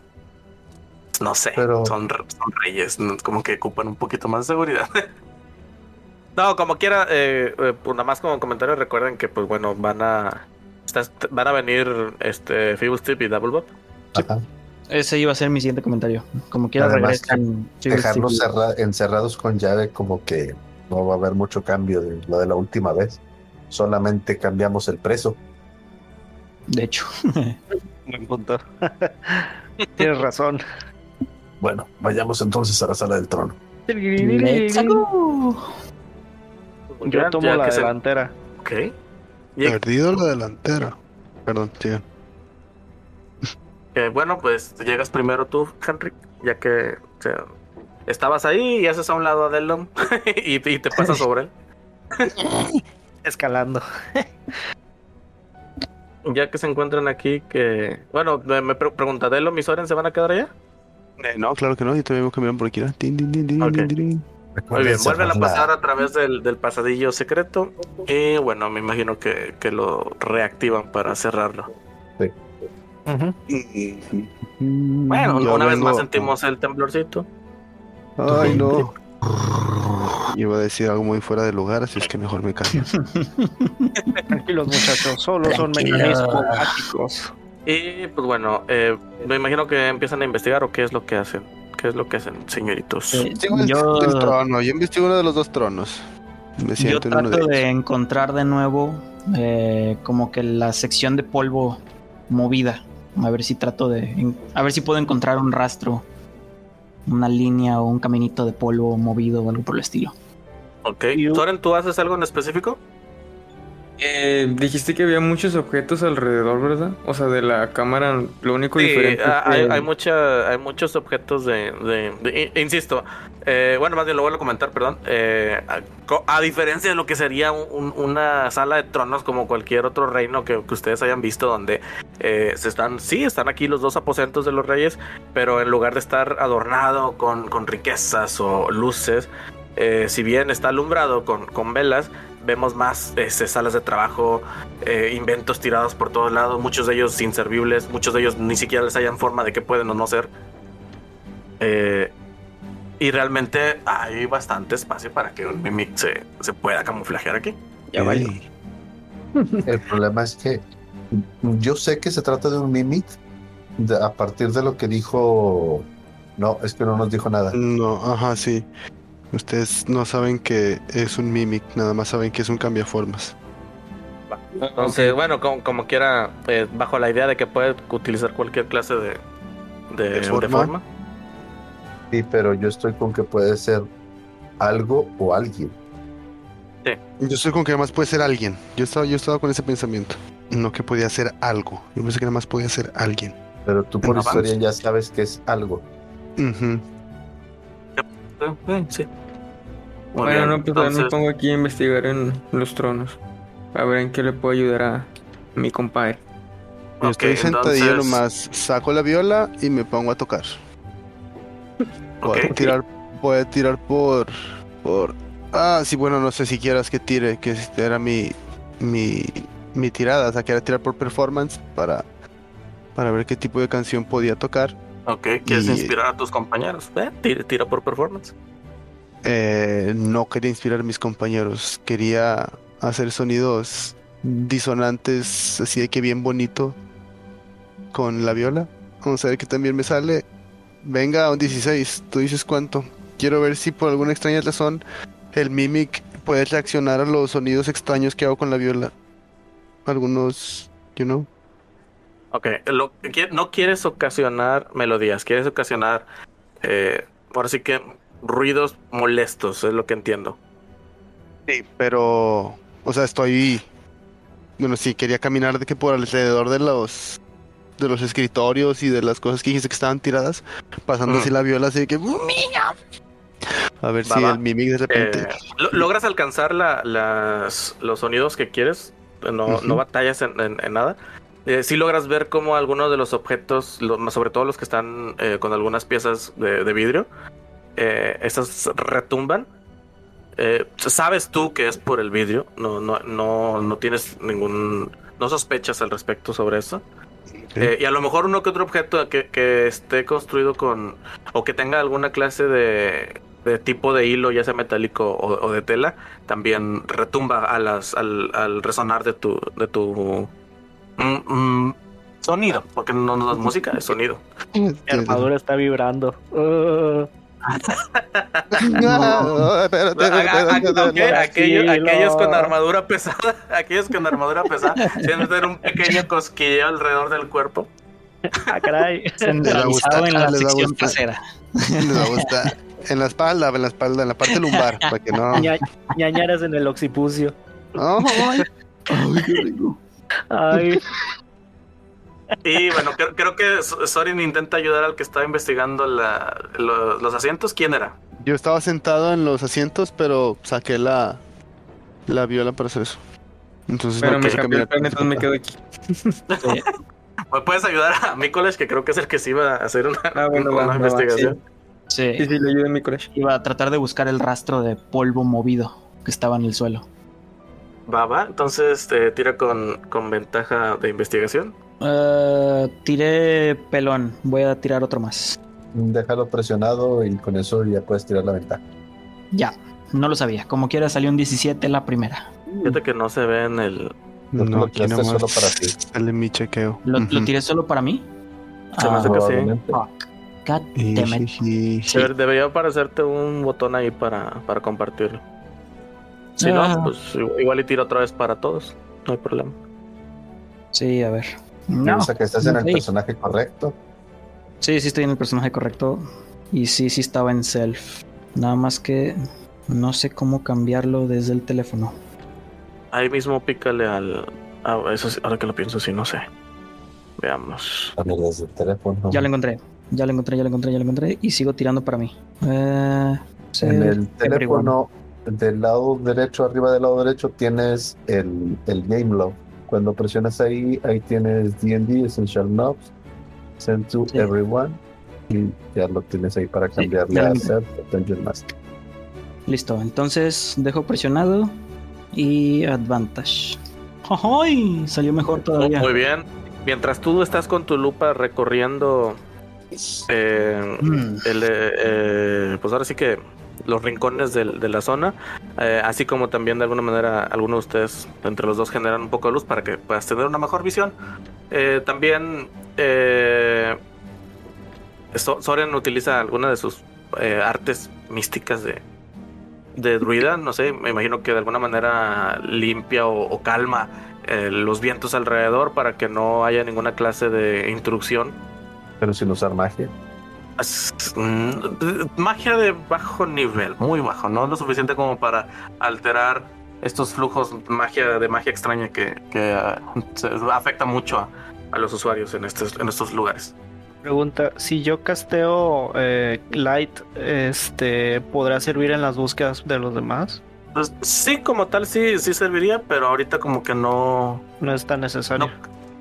No sé, Pero- son, son reyes, como que ocupan un poquito más de seguridad. no, como quiera, eh, eh, pues nada más como comentario, recuerden que, pues bueno, van a. van a venir este Fibus Tip y Double Bop. Ajá. Ese iba a ser mi siguiente comentario. Como quiera Además, regresan. Dejarlos cerra- encerrados con llave como que no va a haber mucho cambio de lo de la última vez. Solamente cambiamos el precio. De hecho. Buen punto. Tienes razón. Bueno, vayamos entonces a la sala del trono. Yo tomo ya la que se- delantera. Ok. Perdido la delantera. Perdón, sigan. Eh, bueno, pues llegas primero tú, Henry, ya que o sea, estabas ahí y haces a un lado a Delon y, y te pasas sobre él. Escalando. Ya que se encuentran aquí, que. Bueno, me, me pre- pregunta, ¿Delon y Soren se van a quedar allá? Eh, no, claro que no. Yo también voy caminando por aquí. Muy bien, vuelven a pasar a través del, del pasadillo secreto y bueno, me imagino que, que lo reactivan para cerrarlo. Bueno, Yo una vez más sentimos el temblorcito. Ay, no. Iba a decir algo muy fuera de lugar, así es que mejor me callo. Tranquilos, muchachos. Solo son mecanismos mágicos. Y pues bueno, eh, me imagino que empiezan a investigar o qué es lo que hacen. ¿Qué es lo que hacen, señoritos? Eh, el, yo, el trono. Yo investigo uno de los dos tronos. Me yo siento en uno de trato de ellos. encontrar de nuevo eh, como que la sección de polvo movida. A ver si trato de. A ver si puedo encontrar un rastro. Una línea o un caminito de polvo movido o algo por el estilo. Ok. Soren, ¿tú haces algo en específico? Eh, dijiste que había muchos objetos alrededor, ¿verdad? O sea, de la cámara, lo único Sí, diferente. ah, es hay, que- hay, mucha, hay muchos objetos de... de- de- i- insisto, eh, bueno, más bien lo vuelvo a comentar, perdón. eh, a, diferencia de lo que sería un- una sala de tronos como cualquier otro reino que, que ustedes hayan visto, donde eh, se están, sí, están aquí los dos aposentos de los reyes, pero en lugar de estar adornado con, con riquezas o luces, eh, si bien está alumbrado con, con velas, vemos más este, salas de trabajo, eh, inventos tirados por todos lados, muchos de ellos inservibles, muchos de ellos ni siquiera les hayan forma de qué pueden o no ser. Eh, y realmente hay bastante espacio para que un mimic se, se pueda camuflajear aquí. Ya. Ey, El problema es que yo sé que se trata de un mimic a partir de lo que dijo. No, es que no nos dijo nada. No, ajá, sí. Ustedes no saben que es un mimic, nada más saben que es un cambiaformas. Entonces, bueno, como, como quiera, eh, bajo la idea de que puede utilizar cualquier clase de, de, ¿De de forma? Sí, pero yo estoy con que puede ser algo o alguien. Yo estoy con que además puede ser alguien. Yo estaba, yo estaba con ese pensamiento. No que podía ser algo. Yo pensé que nada más podía ser alguien. Pero tú por historia ya sabes que es algo. Eh, sí. Muy Bueno, bien, no, pues también me entonces- pongo aquí a investigar en los tronos. A ver en qué le puedo ayudar a mi compadre. Yo Ok, estoy sentadillo entonces- nomás. Saco la viola y me pongo a tocar. Voy Ok. a tirar, voy a tirar por, por. Ah, sí, bueno, no sé si quieras que tire, que era mi, mi, mi tirada, o sea, que era tirar por performance para, para ver qué tipo de canción podía tocar. Ok, ¿quieres Y- inspirar a tus compañeros? Eh, tira, tira por performance. Eh, no quería inspirar a mis compañeros, quería hacer sonidos disonantes, así de que bien bonito con la viola. Vamos a ver qué también me sale. Venga, un 16, tú dices cuánto. Quiero ver si por alguna extraña razón el Mimic puede reaccionar a los sonidos extraños que hago con la viola. Algunos, you know. Ok, lo, que no quieres ocasionar melodías, quieres ocasionar, eh, ahora sí que ruidos molestos, es lo que entiendo. Sí, pero, o sea, estoy, bueno, sí, quería caminar de que por alrededor de los, de los escritorios y de las cosas que dijiste que estaban tiradas, pasando Mm. así la viola, así que, a ver Va, si va. el mimic de repente, Eh, lo- ¿Logras alcanzar la- las, los sonidos que quieres? No, no batallas en, en- en nada. Eh, sí logras ver cómo algunos de los objetos, lo- sobre todo los que están eh, con algunas piezas de, de vidrio, eh, esas retumban. Eh, sabes tú que es por el vidrio, no, no, no, no tienes ningún, no sospechas al respecto sobre eso. Eh, y a lo mejor uno que otro objeto que, que esté construido con, o que tenga alguna clase de, de tipo de hilo, ya sea metálico o, o de tela, también retumba a las, al, al resonar de tu, de tu mm, mm, sonido, porque no, no es música, es sonido. Mi armadura está vibrando. Uh, No, espérate, espérate, aquellos, con armadura pesada, aquellos con armadura pesada, tienen que tener un pequeño cosquilleo alrededor del cuerpo. ah, caray. Les va a gustar, Centralizado en la les sección trasera. Les va a gustar. En la espalda, en la espalda, en la parte lumbar, para que no. Ña- ñañaras en el occipucio. Ay, ay, qué rico. Ay, Y bueno, creo, creo que Sorin intenta ayudar al que estaba investigando la- lo- los asientos. ¿Quién era? Yo estaba sentado en los asientos, pero saqué la, la viola para hacer eso. Entonces Pero no me cambió el plan, entonces me quedo aquí. Sí. Pues puedes ayudar a Mikolas, que creo que es el que sí iba a hacer una, Ah, bueno, una va, investigación. Sí. Sí, sí, le ayuda a mi colegio. Iba a tratar de buscar el rastro de polvo movido que estaba en el suelo. Va, va. Entonces te tira con, con ventaja de investigación. Eh, tiré pelón. Voy a tirar otro más. Déjalo presionado y con eso ya puedes tirar la ventaja. Ya. No lo sabía. Como quiera salió un 17 la primera. Fíjate que no se ve en el. No, lo tiraste solo para ti. sale mi chequeo. ¿Lo, tiré solo para mí? Se me Ah, hace que sí. Fuck. God damn it. Sí. Debe- Debería aparecerte un botón ahí para, para compartirlo. Si Ah. no, pues igual, igual y tiro otra vez para todos. No hay problema. Sí, a ver. No. Piensa que estás en el Sí. personaje correcto. Sí, sí estoy en el personaje correcto. Y sí, sí estaba en self. Nada más que no sé cómo cambiarlo desde el teléfono. Ahí mismo pícale al. ah, eso ahora que lo pienso, sí, no sé. Veamos. Desde el teléfono. Ya lo encontré. Ya lo encontré, ya lo encontré, ya lo encontré. Y sigo tirando para mí. Eh, sí, En el everyone. teléfono, del lado derecho, arriba del lado derecho, tienes el, el Game Log. Cuando presionas ahí, ahí tienes D&D, Essential Knobs, Send to Sí. Everyone, y ya lo tienes ahí para Sí, cambiarle lo a. Set Dungeon Master. Listo, entonces dejo presionado y advantage. ¡Ay! Salió mejor todavía. Muy bien. Mientras tú estás con tu lupa recorriendo. eh, Mm. el, eh, eh, pues ahora sí que los rincones de, la zona, eh, así como también de alguna manera algunos de ustedes entre los dos generan un poco de luz para que puedas tener una mejor visión. Eh, también eh, So- Soren utiliza alguna de sus eh, artes místicas de, de druida, no sé, me imagino que de alguna manera limpia o, o calma los vientos alrededor para que no haya ninguna clase de intrusión. Pero sin usar magia. Es- mm, magia de bajo nivel, muy bajo, no lo suficiente como para alterar estos flujos magia de magia extraña que, que, ah, afecta mucho a, a los usuarios en estos, en estos lugares. pregunta, si yo casteo eh, Light, este, ¿podrá servir en las búsquedas de los demás? Pues, sí, como tal, sí, sí serviría, pero ahorita como que no, No es tan necesario.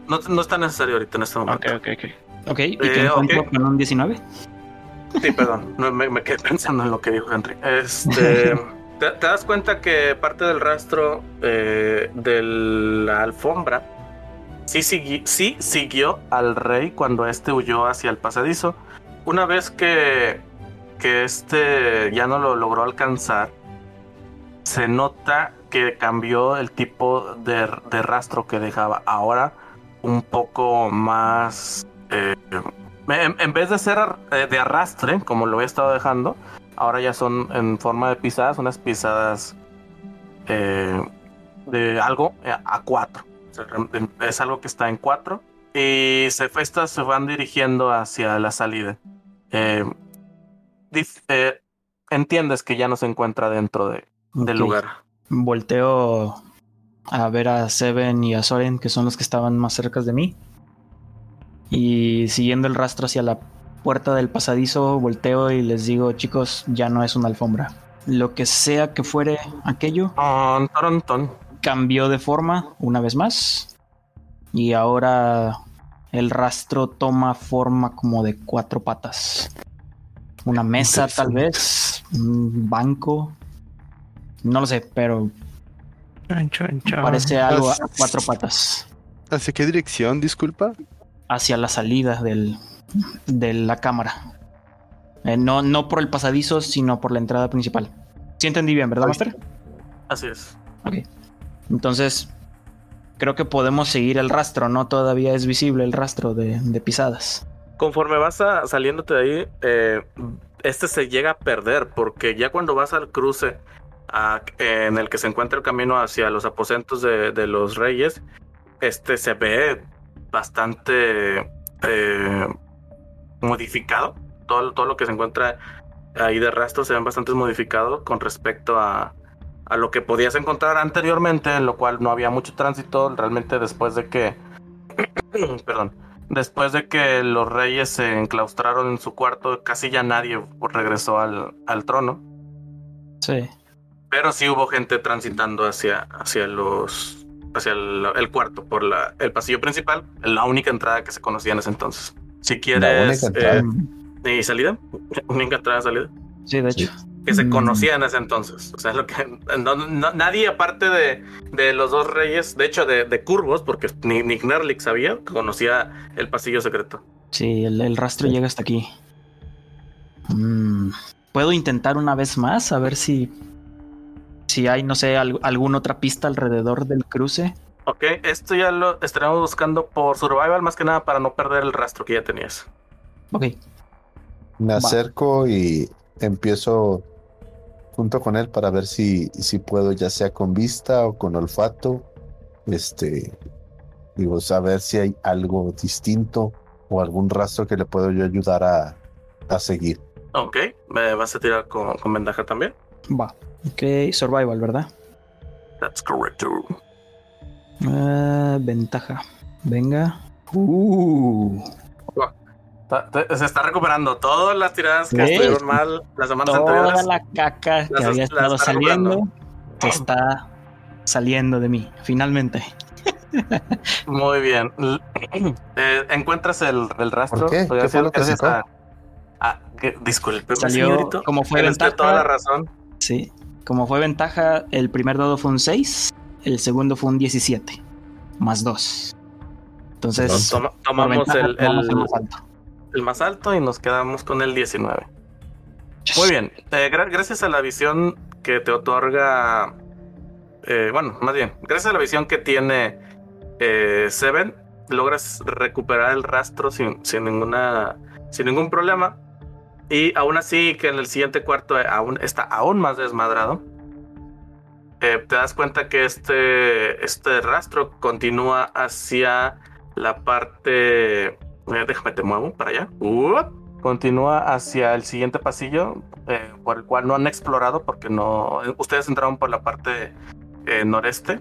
no, no, no está necesario ahorita en este momento. ok, ok, ok. Ok, ¿y qué Eh, encuentro ok. con un 19? Sí, perdón, no, me, me quedé pensando en lo que dijo Henry. Este, te, te das cuenta que parte del rastro eh, de la alfombra sí, sigui- sí siguió al rey cuando este huyó hacia el pasadizo. Una vez que, que este ya no lo logró alcanzar, se nota que cambió el tipo de, de rastro que dejaba. Ahora un poco más... eh, en, en vez de ser eh, de arrastre, como lo he estado dejando, ahora ya son en forma de pisadas, unas pisadas eh, de algo a cuatro. Sea, em- es algo que está en cuatro. Y se, estas se van dirigiendo hacia la salida. Eh, eh, entiendes que ya no se encuentra dentro de- del lugar. Volteo a ver a Seven y a Soren, que son los que estaban más cerca de mí. Y siguiendo el rastro hacia la puerta del pasadizo, volteo y les digo, chicos, ya no es una alfombra. Lo que sea que fuere aquello, cambió de forma una vez más. Y ahora el rastro toma forma como de cuatro patas. Una mesa tal vez, un banco. No lo sé, pero parece algo a cuatro patas. ¿Hacia qué dirección? Disculpa. Hacia la salida del, de la cámara. Eh, no, no por el pasadizo, sino por la entrada principal. Sí entendí bien, ¿verdad. Master? Así es. Entonces, creo que podemos seguir el rastro, ¿no? Todavía es visible el rastro de, de pisadas. Conforme vas a- saliéndote de ahí, eh, este se llega a perder porque ya cuando vas al cruce a- en el que se encuentra el camino hacia los aposentos de, de los reyes, este se ve bastante eh, modificado. todo, todo lo que se encuentra ahí de rastro se ven bastante modificado con respecto a, a lo que podías encontrar anteriormente, en lo cual no había mucho tránsito. Realmente después de que, perdón, después de que los reyes se enclaustraron en su cuarto, casi ya nadie regresó al, al trono. Sí. Pero sí hubo gente transitando hacia, hacia los hacia el, el cuarto por la, el pasillo principal, la única entrada que se conocía en ese entonces. Si quieres eh, y salida, única entrada salida Sí, de hecho. que se Mm. conocía en ese entonces. O sea, es lo que no- no- nadie aparte de, de los dos reyes, de hecho de, de Curvos, porque ni, ni Knerlik sabía, conocía el pasillo secreto. Sí, el, el rastro llega hasta aquí. Mm, Puedo intentar una vez más a ver si. Si hay, no sé, al- alguna otra pista alrededor del cruce. Ok, esto ya lo estaremos buscando por survival, más que nada para no perder el rastro que ya tenías. Ok. Me Va. acerco y empiezo junto con él para ver si, si puedo, ya sea con vista o con olfato, este, digo, saber si hay algo distinto o algún rastro que le puedo yo ayudar a, a seguir. Ok, me vas a tirar con, con ventaja también. Va. Ok, survival, ¿verdad? That's correct. Ah, ventaja. Venga. Uh, te- Se está recuperando todas las tiradas que estuvieron mal las semanas toda anteriores. la caca que Las- había estado está saliendo está saliendo de mí, finalmente. Muy bien. Eh, encuentras el, el rastro. ¿Por qué? ¿Qué fue lo que gracias sacó? a- a- que- disculpe, Salió señorito. como fue ventaja. toda la razón. Sí. Como fue ventaja, el primer dado fue un 6, el segundo fue un 17, más 2. Entonces, Toma- tomamos ventaja, el, tomamos el- el más alto. el más alto y nos quedamos con el 19. Muy bien. Eh, gra- gracias a la visión que te otorga. eh, bueno, más bien, gracias a la visión que tiene eh, Seven, logras recuperar el rastro sin, sin ninguna. sin ningún problema. Y aún así, que en el siguiente cuarto eh, aún está aún más desmadrado. eh, te das cuenta que este, este rastro continúa hacia la parte. eh, déjame te muevo para allá. Uop. Continúa hacia el siguiente pasillo, eh, por el cual no han explorado porque no. Ustedes entraron por la parte eh, noreste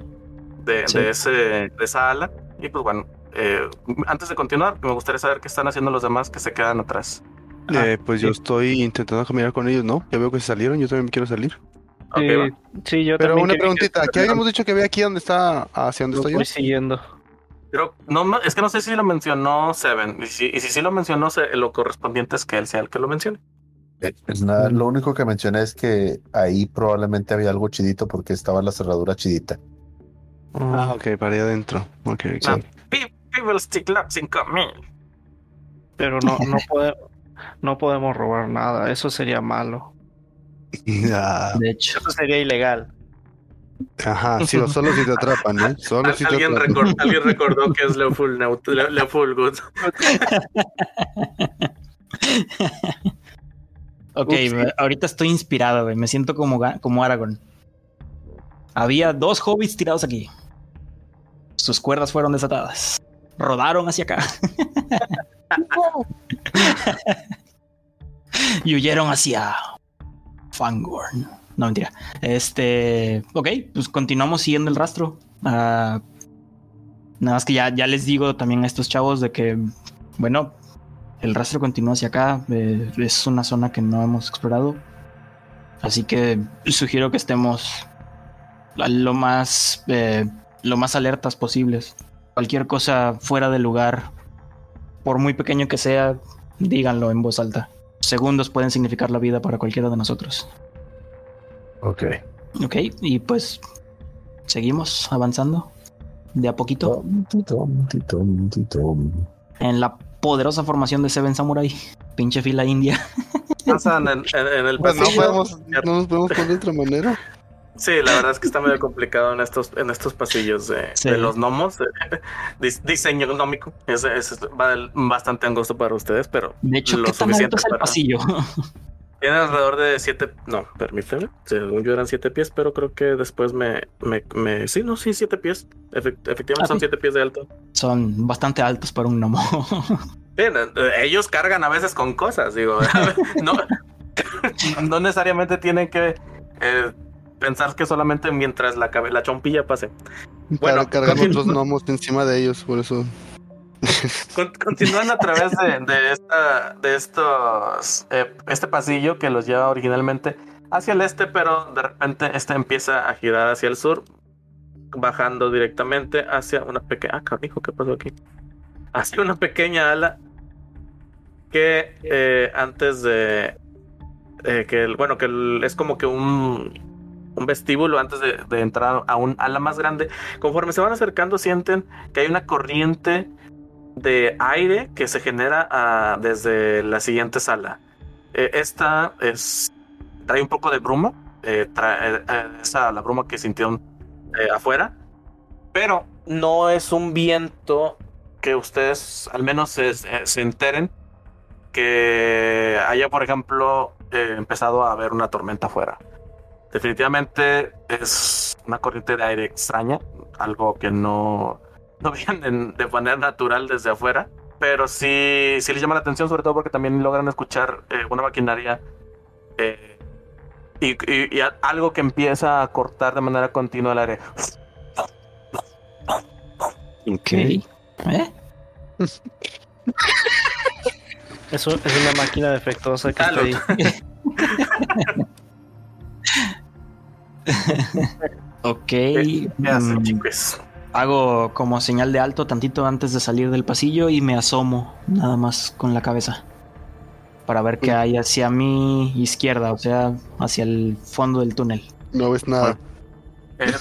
de, Sí. de ese, de esa ala. Y pues bueno, eh, antes de continuar, me gustaría saber qué están haciendo los demás que se quedan atrás. Eh, pues yo estoy intentando caminar con ellos, ¿no? Ya veo que se salieron, yo también me quiero salir. Sí, yo Pero también una preguntita, que- ¿qué habíamos dicho que había aquí donde está, hacia donde Lo estoy yo? voy siguiendo. Pero no, es que no sé si lo mencionó Seven. Y si, y si sí lo mencionó, se- lo correspondiente es que él sea el que lo mencione. Es nada, lo único que mencioné es que ahí probablemente había algo chidito porque estaba la cerradura chidita. Ah, ok, para allá adentro. Ok, ok. Ah. Pe- People stick lock 5000. Pero no, no, pode- no podemos robar nada. Eso sería malo. Ah, De hecho, Eso sería ilegal. ajá, sí, solo si te atrapan, ¿eh? Solo si te alguien, atrapan. recor- alguien recordó que es Leofull Neut- Le- Leofull Good. ok, Ups. me- ahorita estoy inspirado, güey. Me siento como, como Aragorn. Había dos hobbits tirados aquí. Sus cuerdas fueron desatadas. Rodaron hacia acá. y huyeron hacia Fangorn. No, mentira. Este. Ok, pues continuamos siguiendo el rastro. Ah, nada más que ya, ya les digo también a estos chavos de que, bueno, el rastro continúa hacia acá. eh, es una zona que no hemos explorado. Así que sugiero que estemos lo más, eh, lo más alertas posibles. Cualquier cosa fuera de lugar, por muy pequeño que sea, díganlo en voz alta. Segundos pueden significar la vida para cualquiera de nosotros. Ok. Ok, y pues seguimos avanzando de a poquito Tom, en la poderosa formación de Seven Samurai. Pinche fila india. Pasan en, en- en el Pues no pasillo. podemos, no nos podemos poner de otra manera. Sí, la verdad es que está medio complicado en estos, en estos pasillos de, Sí. de los gnomos. dis- diseño gnómico. Es bastante angosto para ustedes, pero De hecho, Lo ¿qué tan alto suficiente es el para- pasillo? tiene alrededor de siete. No, permíteme. Según yo eran siete pies, pero creo que después me. me, me- sí, no, sí, siete pies. Efect- efectivamente Ah, son siete pies de alto. Son bastante altos para un gnomo. Bien, eh, ellos cargan a veces con cosas, digo. no, no necesariamente tienen que eh, pensar que solamente mientras la, la chompilla pase. Para Bueno, cargar continúa. otros gnomos encima de ellos, por eso. Con- continúan a través de, de esta, de estos, eh, este pasillo que los lleva originalmente hacia el este, pero de repente este empieza a girar hacia el sur, bajando directamente hacia una pequeña. Ah, carajo, ¿qué pasó aquí? Hacia una pequeña ala que eh, antes de eh, que el- bueno que el- es como que un un vestíbulo antes de, entrar a un ala más grande. Conforme se van acercando, sienten que hay una corriente de aire que se genera ah, desde la siguiente sala. Eh, esta es trae un poco de bruma, eh, trae- eh, esa la bruma que sintieron afuera, pero no es un viento que ustedes al menos se, se- enteren que haya, por ejemplo, empezado a haber una tormenta afuera. Definitivamente es una corriente de aire extraña, algo que no, no vienen de manera natural desde afuera, pero sí, sí les llama la atención, sobre todo porque también logran escuchar eh, una maquinaria eh, y, y- y a- algo que empieza a cortar de manera continua el aire. Ok. ¿Eh? Eso es una máquina defectuosa que está Salud. ahí. Ok. ¿Qué, qué hacen, mm, chicos? hago como señal de alto tantito antes de salir del pasillo y me asomo nada más con la cabeza. Para ver qué hay hacia mi izquierda, o sea, hacia el fondo del túnel. No ves nada. Eh,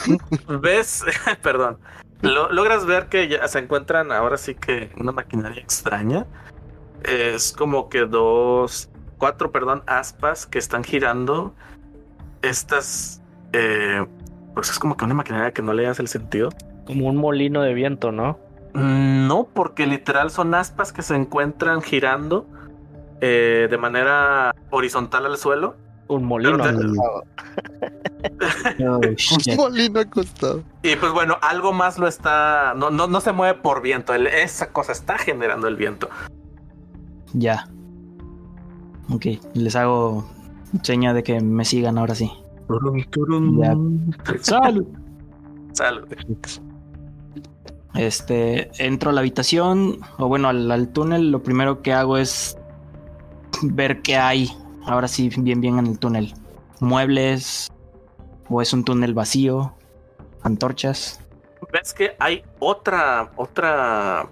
¿Ves? Perdón. Lo- logras ver que ya se encuentran ahora sí que una maquinaria extraña. Es como que dos, cuatro, perdón, aspas que están girando. Estas, eh, pues es como que una maquinaria que no le das el sentido. Como un molino de viento, ¿no? No, porque literal son aspas que se encuentran girando eh, de manera horizontal al suelo. Un molino. Te- acostado. Oh, Un molino acostado. Y pues bueno, algo más lo está. No, no, no se mueve por viento. el- esa cosa está generando el viento. Ya. Ok, les hago seña de que me sigan ahora sí. Salud. Salud. Este, entro a la habitación, o bueno, al, al túnel, lo primero que hago es ver qué hay, ahora sí, bien, bien en el túnel. Muebles, o es un túnel vacío, antorchas. ¿Ves que hay otra, otra,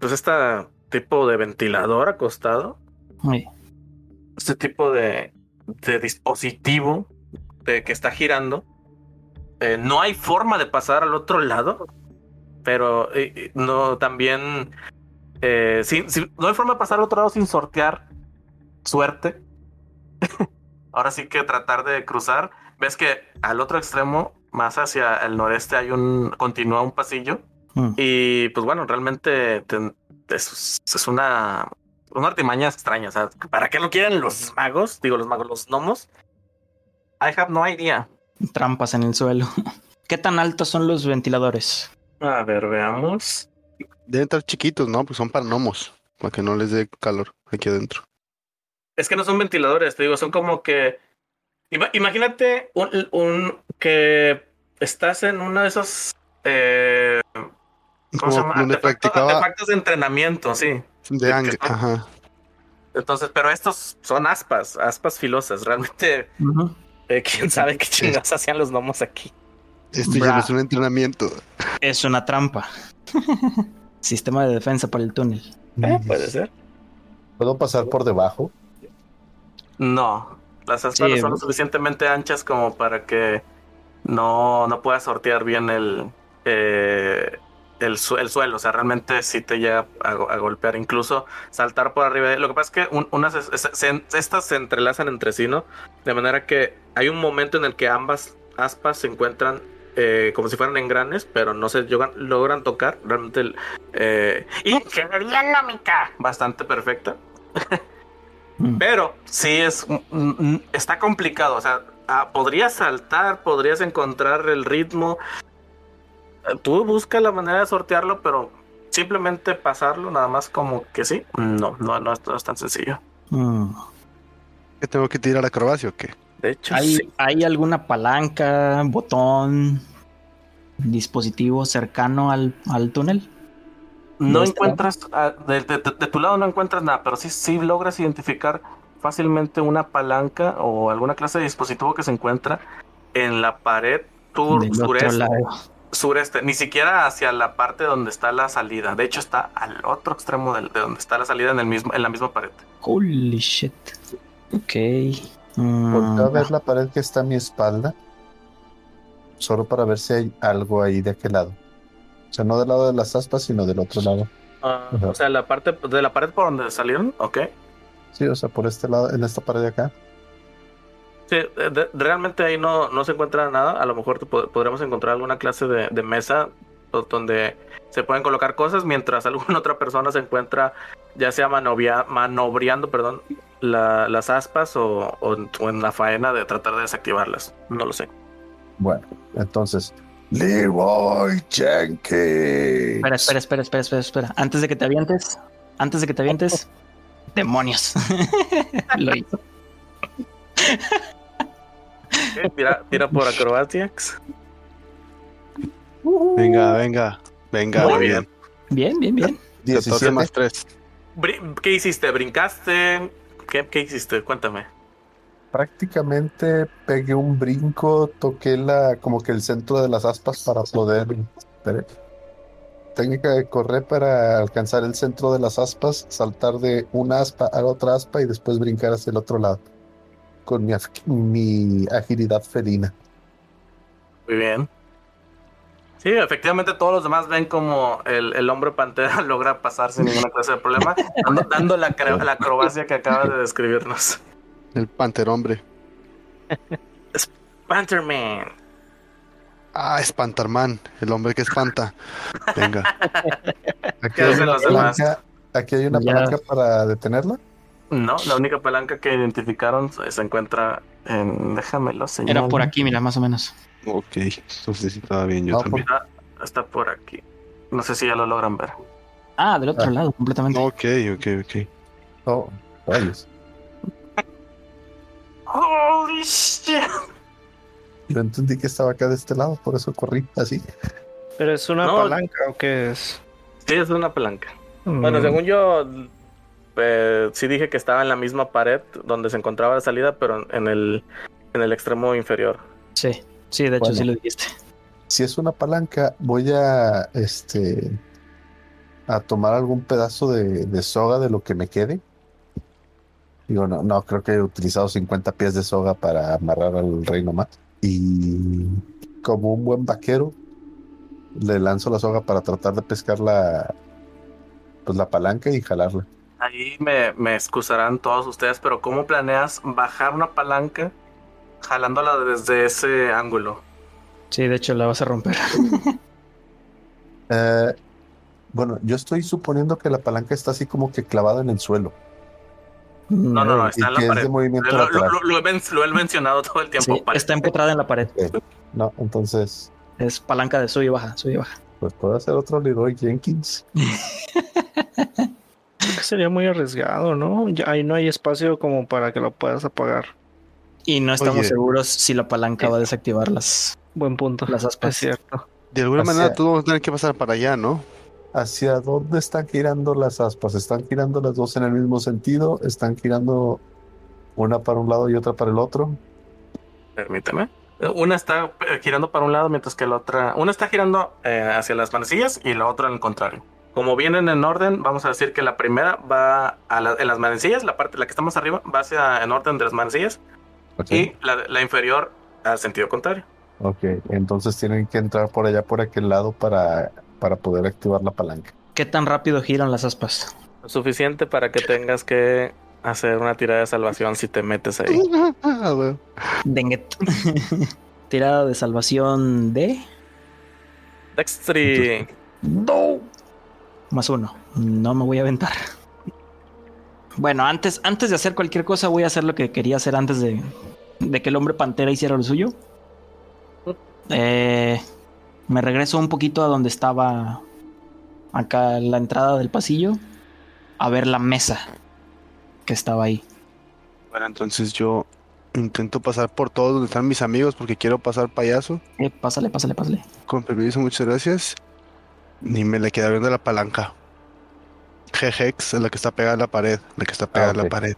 pues esta tipo de ventilador acostado? Este tipo de, de dispositivo de que está girando. Eh, no hay forma de pasar al otro lado, pero eh, eh, no también. eh, sin- sin- no hay forma de pasar al otro lado sin sortear suerte. Ahora sí que tratar de cruzar. Ves que al otro extremo, más hacia el noreste, hay un. continúa un pasillo. mm, Y pues bueno, realmente te- es, es una, una artimaña extraña. O sea, ¿para qué lo quieren los magos? Digo, los magos, los gnomos. I have no idea. trampas en el suelo. ¿Qué tan altos son los ventiladores? A ver, veamos. Deben estar chiquitos, ¿no? Pues son para gnomos. Para que no les dé calor aquí adentro. Es que no son ventiladores, te digo, son como que. Ima- imagínate un, un- que estás en uno de esos. eh, ¿Cómo se Como llama? donde Artefactos, practicaba artefactos de entrenamiento, sí. de ang. Ajá. Entonces, pero estos son aspas, aspas filosas. Realmente, Ujú. Eh, quién sabe qué chingas hacían los gnomos aquí. Esto ya no es un entrenamiento. Es una trampa. Sistema de defensa para el túnel. Eh, puede ser. ¿Puedo pasar por debajo? No, las aspas Sí, son lo suficientemente anchas como para que no, no puedas sortear bien el, eh, el, su- el suelo. O sea, realmente sí te llega a, go- a golpear, incluso saltar por arriba. Lo que pasa es que un- unas es- es- se- estas se entrelazan entre sí, ¿no? De manera que hay un momento en el que ambas aspas se encuentran eh, como si fueran engranes, pero no se logran, logran tocar. Realmente, el, eh, ingeniería nómica bastante perfecta. Mm. Pero sí es mm, mm, está complicado. O sea, ah, podrías saltar, podrías encontrar el ritmo. Tú busca la manera de sortearlo, pero simplemente pasarlo, nada más como que sí. No, no, no, es- no es tan sencillo. Mm. ¿Que tengo que tirar acrobacia o qué? De hecho, ¿Hay, sí. ¿Hay alguna palanca, botón, dispositivo cercano al, al túnel? no ¿de este encuentras, ah, de, de- de- de tu lado no encuentras nada, pero sí, sí logras identificar fácilmente una palanca o alguna clase de dispositivo que se encuentra en la pared otro sureste. Sureste, ni siquiera hacia la parte donde está la salida. De hecho, está al otro extremo de, donde está la salida en el mismo, en la misma pared. Holy shit. Ok. Mm, a ver la pared que está a mi espalda. Solo para ver si hay algo ahí de aquel lado. O sea, no del lado de las aspas, sino del otro lado. Ah, o sea, la parte de la pared por donde salieron, ok. Sí, o sea, por este lado, en esta pared de acá. Sí, de- de- realmente ahí no, no se encuentra nada. A lo mejor te pod- podremos encontrar alguna clase de, de mesa donde se pueden colocar cosas mientras alguna otra persona se encuentra ya sea manovia- manobreando perdón, la- las aspas o, o en- o en la faena de tratar de desactivarlas. No lo sé. Bueno, entonces. Leroy Jenkins. Espera, espera, espera, espera, espera, espera. Antes de que te avientes, antes de que te avientes, demonios. Lo hizo. Ok, Tira, tira por acrobatics. Venga, venga, venga, Muy bien. Bien, bien, bien. 14 17 más 3. Bri- ¿Qué hiciste? ¿Brincaste? ¿Qué, qué hiciste? Cuéntame. Prácticamente pegué un brinco, toqué la, como que el centro de las aspas para poder. espere. Técnica de correr para alcanzar el centro de las aspas, saltar de una aspa a la otra aspa y después brincar hacia el otro lado. Con mi, agilidad felina. Muy bien. Sí, efectivamente todos los demás ven como el, el hombre pantera logra pasar sin ninguna clase de problema, dando, dando la, la acrobacia que acaba de describirnos. El panterhombre. Pantherman. Ah, Espantarman, el hombre que espanta. Venga. Aquí ¿Qué hay una los demás? palanca, aquí hay una palanca para detenerla. No, la única palanca que identificaron se encuentra en. Déjamelo señalar. Era por aquí, mira, más o menos. Ok, entonces sí estaba bien yo No, también. Está, está por aquí. No sé si ya lo logran ver. Ah, del otro Ah. lado, completamente. Ok, ok, ok. Oh, rayos. Holy shit. Yo entendí que estaba acá de este lado, por eso corrí así. ¿Pero es una No. palanca o qué es? Sí, es una palanca. Bueno, Mm, según yo, eh, sí dije que estaba en la misma pared donde se encontraba la salida, pero en el, en el extremo inferior. Sí, sí, de hecho Bueno. sí lo dijiste. Si es una palanca, voy a este a tomar algún pedazo de, de soga de lo que me quede. Digo, no, no, creo que he utilizado 50 pies de soga para amarrar al rey nomás. Y como un buen vaquero, le lanzo la soga para tratar de pescar la, pues la palanca y jalarla. Ahí me, me excusarán todos ustedes, pero ¿cómo planeas bajar una palanca jalándola desde ese ángulo? Sí, de hecho la vas a romper. Eh, bueno, yo estoy suponiendo que la palanca está así como que clavada en el suelo No, no, no, y está en que la es pared. de movimiento Lo, lo- lo- lo he, men- lo he mencionado todo el tiempo. Sí, está empotrada en la pared. No, entonces, Es palanca de sube y baja, sube y baja. pues puedo hacer otro Leroy Jenkins. creo que sería muy arriesgado, ¿no? Ya ahí no hay espacio como para que lo puedas apagar. Y no estamos Oye. seguros si la palanca va a desactivar las, Buen punto. las aspas. Es cierto. De alguna manera todos vamos a tener que pasar para allá, ¿no? ¿Hacia dónde están girando las aspas? ¿Están girando las dos en el mismo sentido? ¿Están girando una para un lado y otra para el otro? Permíteme. Una está eh, girando para un lado, mientras que la otra. Una está girando eh, hacia las manecillas y la otra en el contrario. Como vienen en orden, vamos a decir que la primera va a la- en las manecillas, la parte la que está más arriba va hacia en orden de las manecillas y la, la inferior al sentido contrario. ok, entonces tienen que entrar por allá, por aquel lado para, para poder activar la palanca. ¿Qué tan rápido giran las aspas? Lo suficiente para que tengas que hacer una tirada de salvación si te metes ahí. Ah. Tirada de salvación de. Dextry. No. Más uno. No me voy a aventar. Bueno, antes, antes de hacer cualquier cosa, voy a hacer lo que quería hacer antes de, de que el hombre pantera hiciera lo suyo. Eh, me regreso un poquito a donde estaba acá la entrada del pasillo a ver la mesa que estaba ahí. Bueno, entonces yo intento pasar por todos donde están mis amigos porque quiero pasar payaso. Eh, pásale, pásale, pásale. Con permiso, muchas gracias. Ni me le queda viendo la palanca. Jejex es la que está pegada a la pared. La que está pegada a ok. la pared.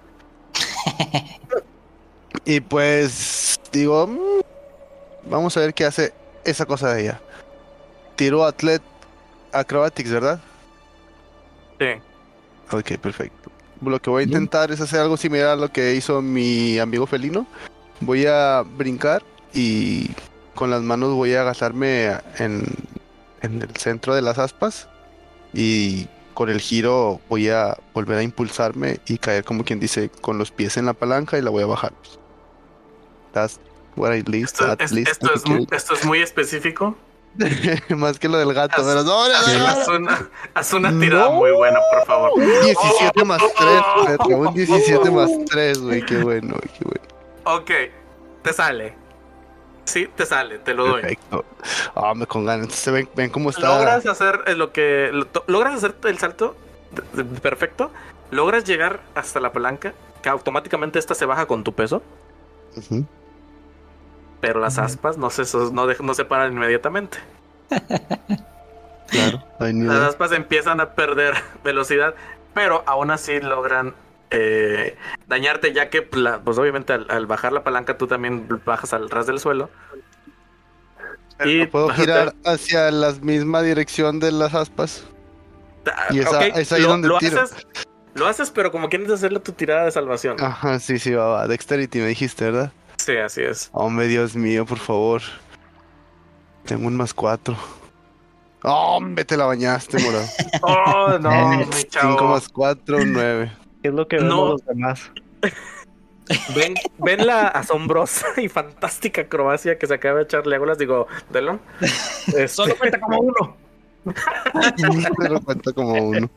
y pues digo, "Mm, vamos a ver qué hace esa cosa de ella. Tiro atlet acrobatics, ¿verdad? Sí. Ok, perfecto. Lo que voy a intentar es hacer algo similar a lo que hizo mi amigo felino. Voy a brincar y con las manos voy a agasarme en, en el centro de las aspas y con el giro voy a volver a impulsarme y caer como quien dice con los pies en la palanca y la voy a bajar. That's what I least, Esto, at es, least esto, es, I muy- esto es muy específico. Más que lo del gato, Haz- pero no, no, no, no. Haz una, haz una tirada No. muy buena, por favor. 17 más 3, un 17 más 3, güey, qué bueno, güey, qué bueno. Ok, te sale. Sí, te sale, te lo doy. Perfecto. Ah, me con ganas. Entonces, ven, ven cómo está. Logras hacer eh, lo que. lo- Logras hacer el salto perfecto. Logras llegar hasta la palanca. Que automáticamente esta se baja con tu peso. Pero las aspas no se, no, se paran inmediatamente. Claro, Las aspas empiezan a perder velocidad. Pero aún así logran eh, dañarte. Ya que, la- pues obviamente, al, al bajar la palanca, tú también bajas al ras del suelo. Pero no puedo girar hacia la misma dirección de las aspas. Y esa- es ahí lo- donde lo tiro. Haces, lo haces, pero como quieres hacerle tu tirada de salvación. Ajá, sí, sí, va, va. Dexterity me dijiste, ¿verdad? Sí, así es. Hombre, Dios mío, por favor. Tengo un más 4. Hombre, te la bañaste, morado. Oh, no, mi 5 chavo. más 4, 9. ¿Qué es lo que vemos No. los demás? Ven, ven la asombrosa y fantástica acrobacia que se acaba de echar Legolas, digo, Delon. Este, Solo cuenta como uno. Pero cuenta como uno.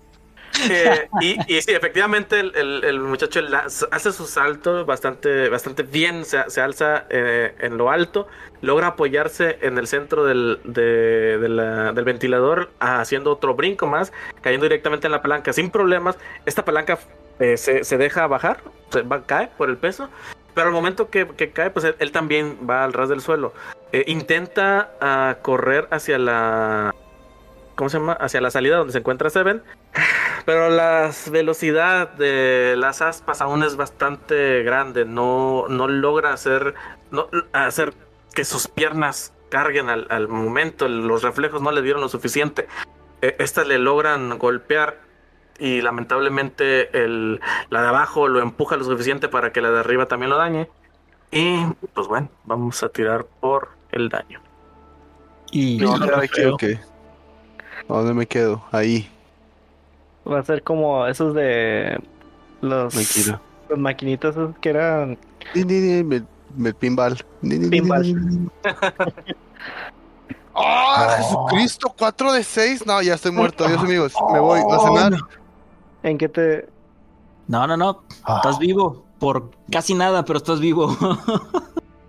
eh, y, y sí, efectivamente el, el- el muchacho la- hace su salto bastante, bastante bien, se, se alza eh, en lo alto, logra apoyarse en el centro del, de- de la- del ventilador, haciendo otro brinco más, cayendo directamente en la palanca sin problemas. Esta palanca eh, se, deja bajar, se va, cae por el peso, pero al momento que, cae, pues él, también va al ras del suelo. Eh, intenta ah, correr hacia la... ¿Cómo se llama? Hacia la salida donde se encuentra Seven. Pero la velocidad de las aspas aún es bastante grande. No, no logra hacer, no, hacer que sus piernas carguen al, al momento. Los reflejos no le dieron lo suficiente. Eh, Estas le logran golpear y lamentablemente el, la de abajo lo empuja lo suficiente para que la de arriba también lo dañe. Y pues bueno, vamos a tirar por el daño. Y ¿Dónde me quedo? ¿Dónde me quedo? Ahí, Va a ser como esos de los, tranquilo. los maquinitas que eran Ni, ni, ni, me, me pinball. Pinball. ni, ni, ni. ¡Ah, Jesucristo! ¿4 de 6? No, ya estoy muerto. Adiós, amigos. Me voy a cenar. En que te no, no, no. Estás vivo. Por casi nada, pero estás vivo.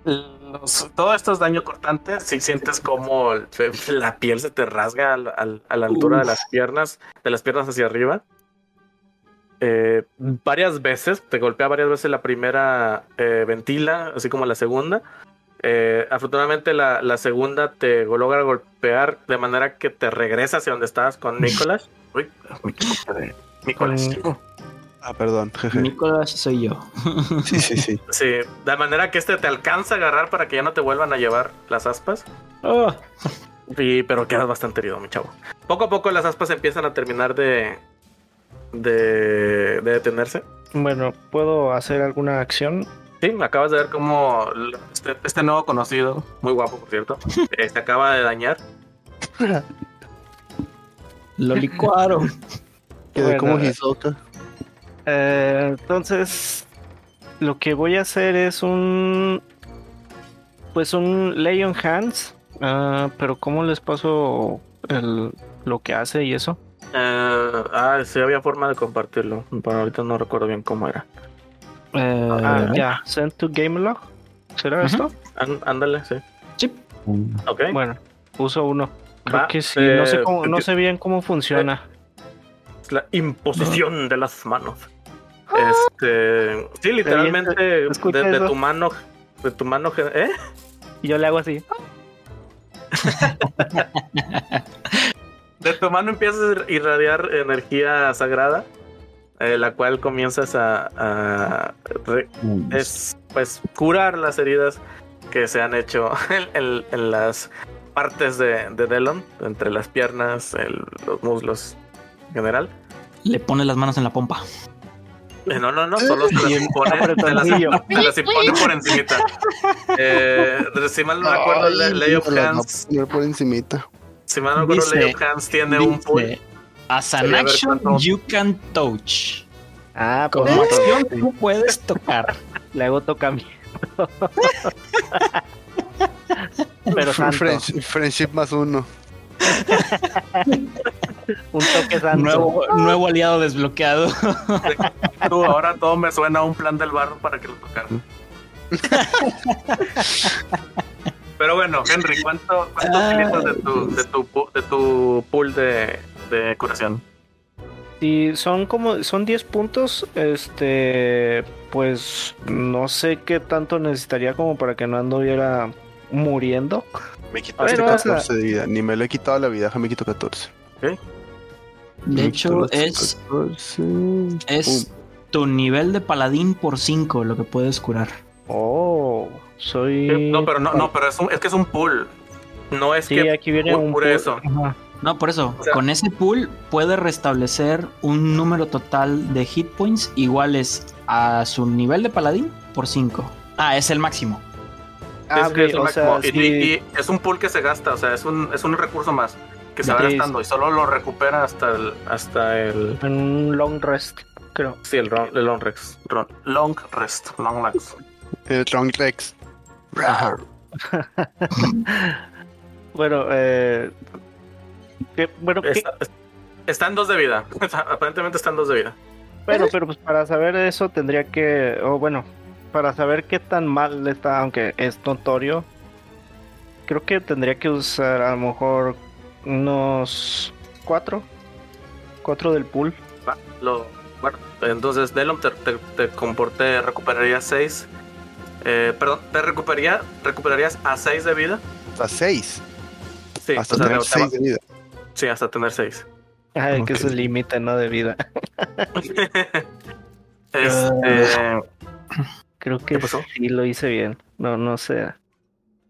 Los- todo esto es daño cortante. Si sientes como la piel se te rasga al- al- a la altura de las piernas, de las piernas hacia arriba. Eh, varias veces, te golpea varias veces la primera eh, ventila, así como la segunda. Eh, afortunadamente la, la segunda te logra golpear de manera que te regresa hacia donde estabas con Nicolás. Uy, me Nicolás. Ah, perdón. jeje. Nicolás soy yo. Sí, sí, sí. Sí, de manera que este te alcanza a agarrar para que ya no te vuelvan a llevar las aspas. Oh, Y, pero quedas bastante herido, mi chavo. Poco a poco las aspas empiezan a terminar de, de, de detenerse. bueno, ¿puedo hacer alguna acción? Sí, acabas de ver cómo este, este nuevo conocido, muy guapo por cierto, eh, se acaba de dañar. lo licuaron. Quedé como Hisoka. Eh, entonces, lo que voy a hacer es un. Pues un Leon Hands. ah, pero ¿cómo les paso el, lo que hace y eso? Eh, ah, sí había forma de compartirlo, pero ahorita no recuerdo bien cómo era. Eh, Ah, ya. Send to Gamelog. ¿Será Ujú. esto? Án- ándale, sí. sí. Ok. Bueno, uso uno. Creo Va, que sí. eh, no sé cómo, no empie- sé bien cómo funciona. Es la imposición de las manos. Este, sí, literalmente de, tu mano, de tu mano, ¿eh? Y yo le hago así. De tu mano empiezas a irradiar energía sagrada, eh, la cual comienzas a, a re- es pues curar las heridas que se han hecho en, en- en las partes de, de Delon, entre las piernas, el- los muslos en general. Le pone las manos en la pompa. Eh, No, no, no, solo se las impone, se las, apretoncillo. se las impone por encimita. Eh, si mal no recuerdo, Ay, Le- Lay of Hands, por encimita. si mal no recuerdo, Lay of Hands tiene un. Dice, As an action, cuánto- you can touch. Ah, Como pues acción, tú puedes tocar. le hago tocamiento. Pero santo. Friendship, friendship más uno. Un toque santo. Nuevo, nuevo aliado desbloqueado. Tú, ahora todo me suena a un plan del barro para que lo tocaran. Pero bueno, Henry, ¿cuánto, cuánto Ah. utilizas de tu, de tu, de tu pool de, de curación? Si son como, son 10 puntos, este, pues no sé qué tanto necesitaría como para que no anduviera muriendo. Me quitaste Pero, o sea- 14 de vida. Ni me lo he quitado la vida, me quito 14. De hecho, es, 14. es tu nivel de paladín por 5 lo que puedes curar. Oh, soy... No, pero no, no, pero es, un- es que es un pool. No es Sí, que aquí viene por- un... eso. Ajá. No, por eso, O sea- con ese pool puedes restablecer un número total de hit points iguales a su nivel de paladín por 5. Ah, es el máximo. Ah, es, que es sea, máximo. Y- sí. y, y es un pool que se gasta, o sea, es un, es un recurso más que se va gastando y solo lo recupera hasta el, hasta el, En un long rest, creo. sí, el, ron- el long rest, ron- long rest, long rest. El Long Rex. Bueno, eh... ¿qué- bueno, ¿qué- Está, está en dos de vida, aparentemente está en dos de vida. Bueno, pero pues para saber eso tendría que, o bueno, para saber qué tan mal está, aunque es notorio, creo que tendría que usar a lo mejor unos cuatro, cuatro del pool. Va, Lo, bueno, entonces Delon te, te, te compor- te recuperaría 6. perdón, te recuperaría, recuperarías a 6 de vida. Hasta 6. Sí, Hasta o sea, tener 6 de vida. sí, hasta tener 6. Ay, que Ok. es el límite, ¿no? De vida. este, Creo que ¿Qué pasó? sí lo hice bien. No, no sé.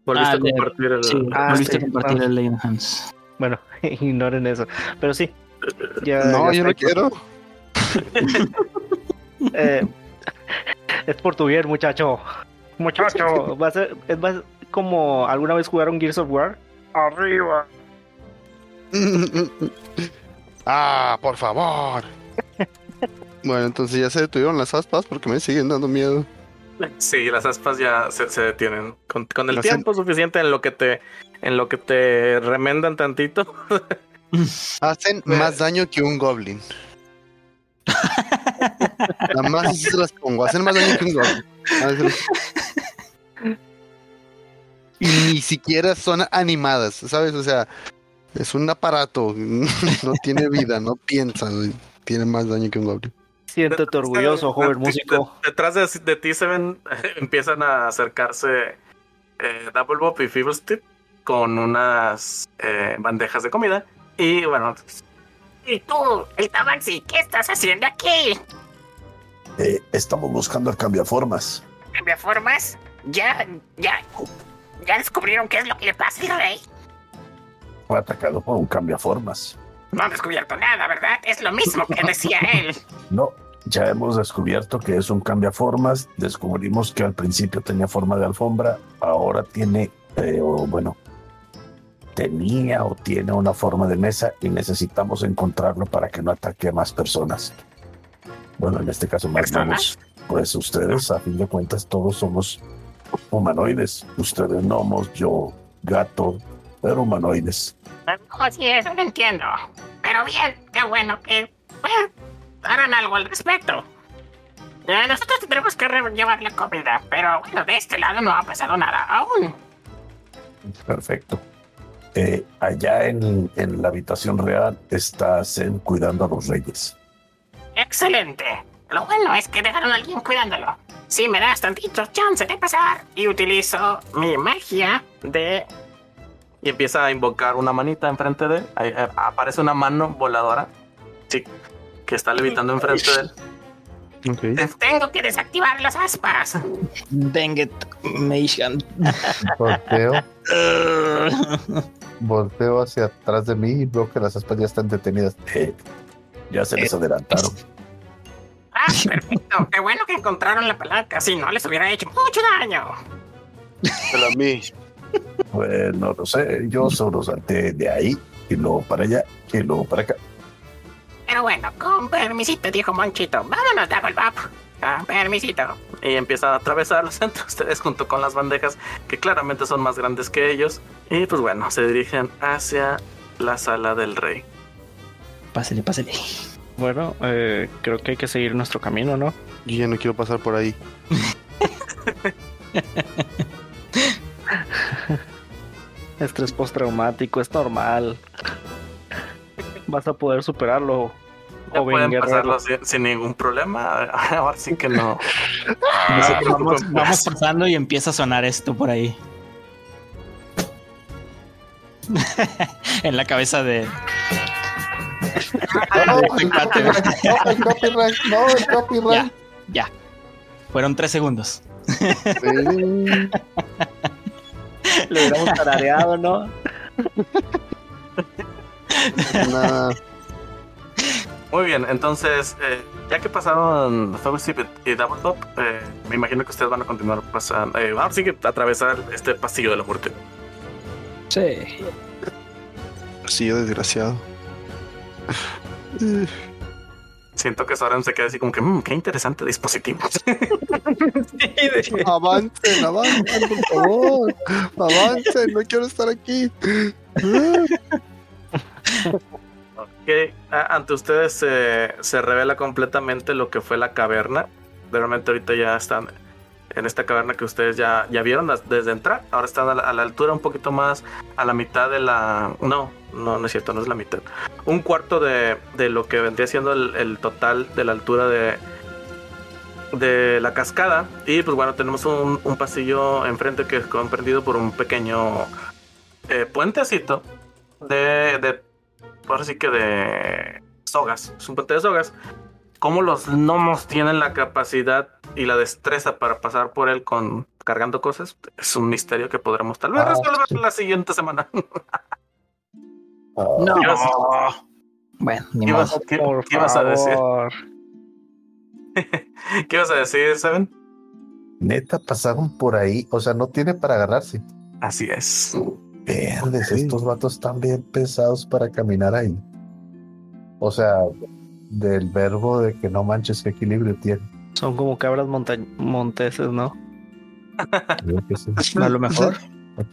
volviste Ah, a de- compartir el. Sí, Ah, volviste sí, a compartir ah. el on Hands. Bueno, ignoren eso. Pero sí. Ya, No, ya yo no quiero. Eh, es por tu bien, muchacho. Muchacho, va a ser, es más como alguna vez jugaron Gears of War. Arriba. ah, por favor. bueno, entonces ya se detuvieron las aspas porque me siguen dando miedo. Sí, las aspas ya se, se detienen. Con, con el Las tiempo suficiente en lo que te en lo que te remendan tantito. Hacen más daño que un goblin. Nada más así se las pongo. Hacen más daño que un goblin. Y ni siquiera son animadas, ¿sabes? O sea, es un aparato. No tiene vida, no piensa. Tiene más daño que un goblin. Siéntete orgulloso, joven músico. Detrás de, de ti se ven, empiezan a acercarse eh, Double Bop y Fiddlestick con unas eh, bandejas de comida. Y bueno, ¿Y tú, el Tabaxi, qué estás haciendo aquí? Eh, estamos buscando el cambiaformas. ¿Cambia formas? Ya, ya, ya descubrieron qué es lo que le pasa al rey. Fue atacado por un cambiaformas. No han descubierto nada, ¿verdad? Es lo mismo que decía él. No, ya hemos descubierto que es un cambiaformas. Descubrimos que al principio tenía forma de alfombra, ahora tiene, eh, o bueno, tenía o tiene una forma de mesa y necesitamos encontrarlo para que no ataque a más personas. Bueno, en este caso más gnomos. Pues ustedes, a fin de cuentas, todos somos humanoides. Ustedes gnomos, yo gato, pero humanoides. No, sí, eso lo entiendo. Pero bien, qué bueno que bueno, harán algo al respecto. Eh, nosotros tendremos que llevar la comida, pero bueno, de este lado no ha pasado nada aún. Perfecto. Eh, allá en, en la habitación real está Zen cuidando a los reyes. Excelente. Lo bueno es que dejaron a alguien cuidándolo. Si me das tantito chance de pasar y utilizo mi magia de... Y empieza a invocar una manita enfrente de él. Ahí, eh, aparece una mano voladora. Sí. Que está levitando enfrente de él. Ok. Tengo que desactivar las aspas. Dengue, Mage Hand. Volteo, volteo hacia atrás de mí y veo que las aspas ya están detenidas. Eh, ya se les adelantaron. Ah, perfecto. Qué bueno que encontraron la palanca. Si no, les hubiera hecho mucho daño. Pero a mí. Pues no lo sé, yo solo salté de ahí y luego para allá y luego para acá. Pero bueno, con permisito, dijo Monchito. Vámonos, Dagoldbop. Con permisito. Y empieza a atravesarlos entre ustedes junto con las bandejas que claramente son más grandes que ellos. Y pues bueno, se dirigen hacia la sala del rey. Pásele, pásele. Bueno, eh, creo que hay que seguir nuestro camino, ¿no? Yo ya no quiero pasar por ahí. Estrés postraumático, es normal. Vas a poder superarlo, Ya joven pueden pasarlo sin, sin ningún problema. Ahora sí que no. Ah, vamos, vamos pasando y empieza a sonar esto por ahí. en la cabeza de. No, el copyright, no, el copyright, no, el copyright. Ya, ya. Fueron tres segundos. Eh, Lo hubiéramos tarareado, ¿no? Nada. Muy bien, entonces, eh, ya que pasaron Fellowship y Double Top, eh, me imagino que ustedes van a continuar pasando. Eh, sí que atravesar este pasillo de la muerte. Sí. Sí, yo desgraciado. Eh, Siento que Soren se queda así como que, "Mm, qué interesante dispositivo. Avancen, avancen, por favor. Avancen, no quiero estar aquí. a- ante ustedes se, se revela completamente lo que fue la caverna. Realmente ahorita ya están en esta caverna que ustedes ya, ya vieron desde entrar. Ahora están a la, altura un poquito más a la mitad de la... No, no, no es cierto, no es la mitad. Un cuarto de, de lo que vendría siendo el, total de la altura de, de la cascada. Y pues bueno, tenemos un, pasillo enfrente que es comprendido por un pequeño eh, puentecito de, de ahora sí que de sogas. Es un puente de sogas. Cómo los gnomos tienen la capacidad y la destreza para pasar por él con cargando cosas es un misterio que podremos tal vez Ah, resolver sí. la siguiente semana. No. ¿Qué ibas, Bueno, ni qué ibas- modo. qué- Por qué ibas a decir? ¿Qué ibas a decir, Seven? Neta, pasaron por ahí. O sea, no tiene para agarrarse. Así es. Verdes, Sí. estos vatos están bien pesados para caminar ahí. O sea, del verbo de que no manches, qué equilibrio tiene. Son como cabras monta- monteses, ¿no? A lo mejor. Ah.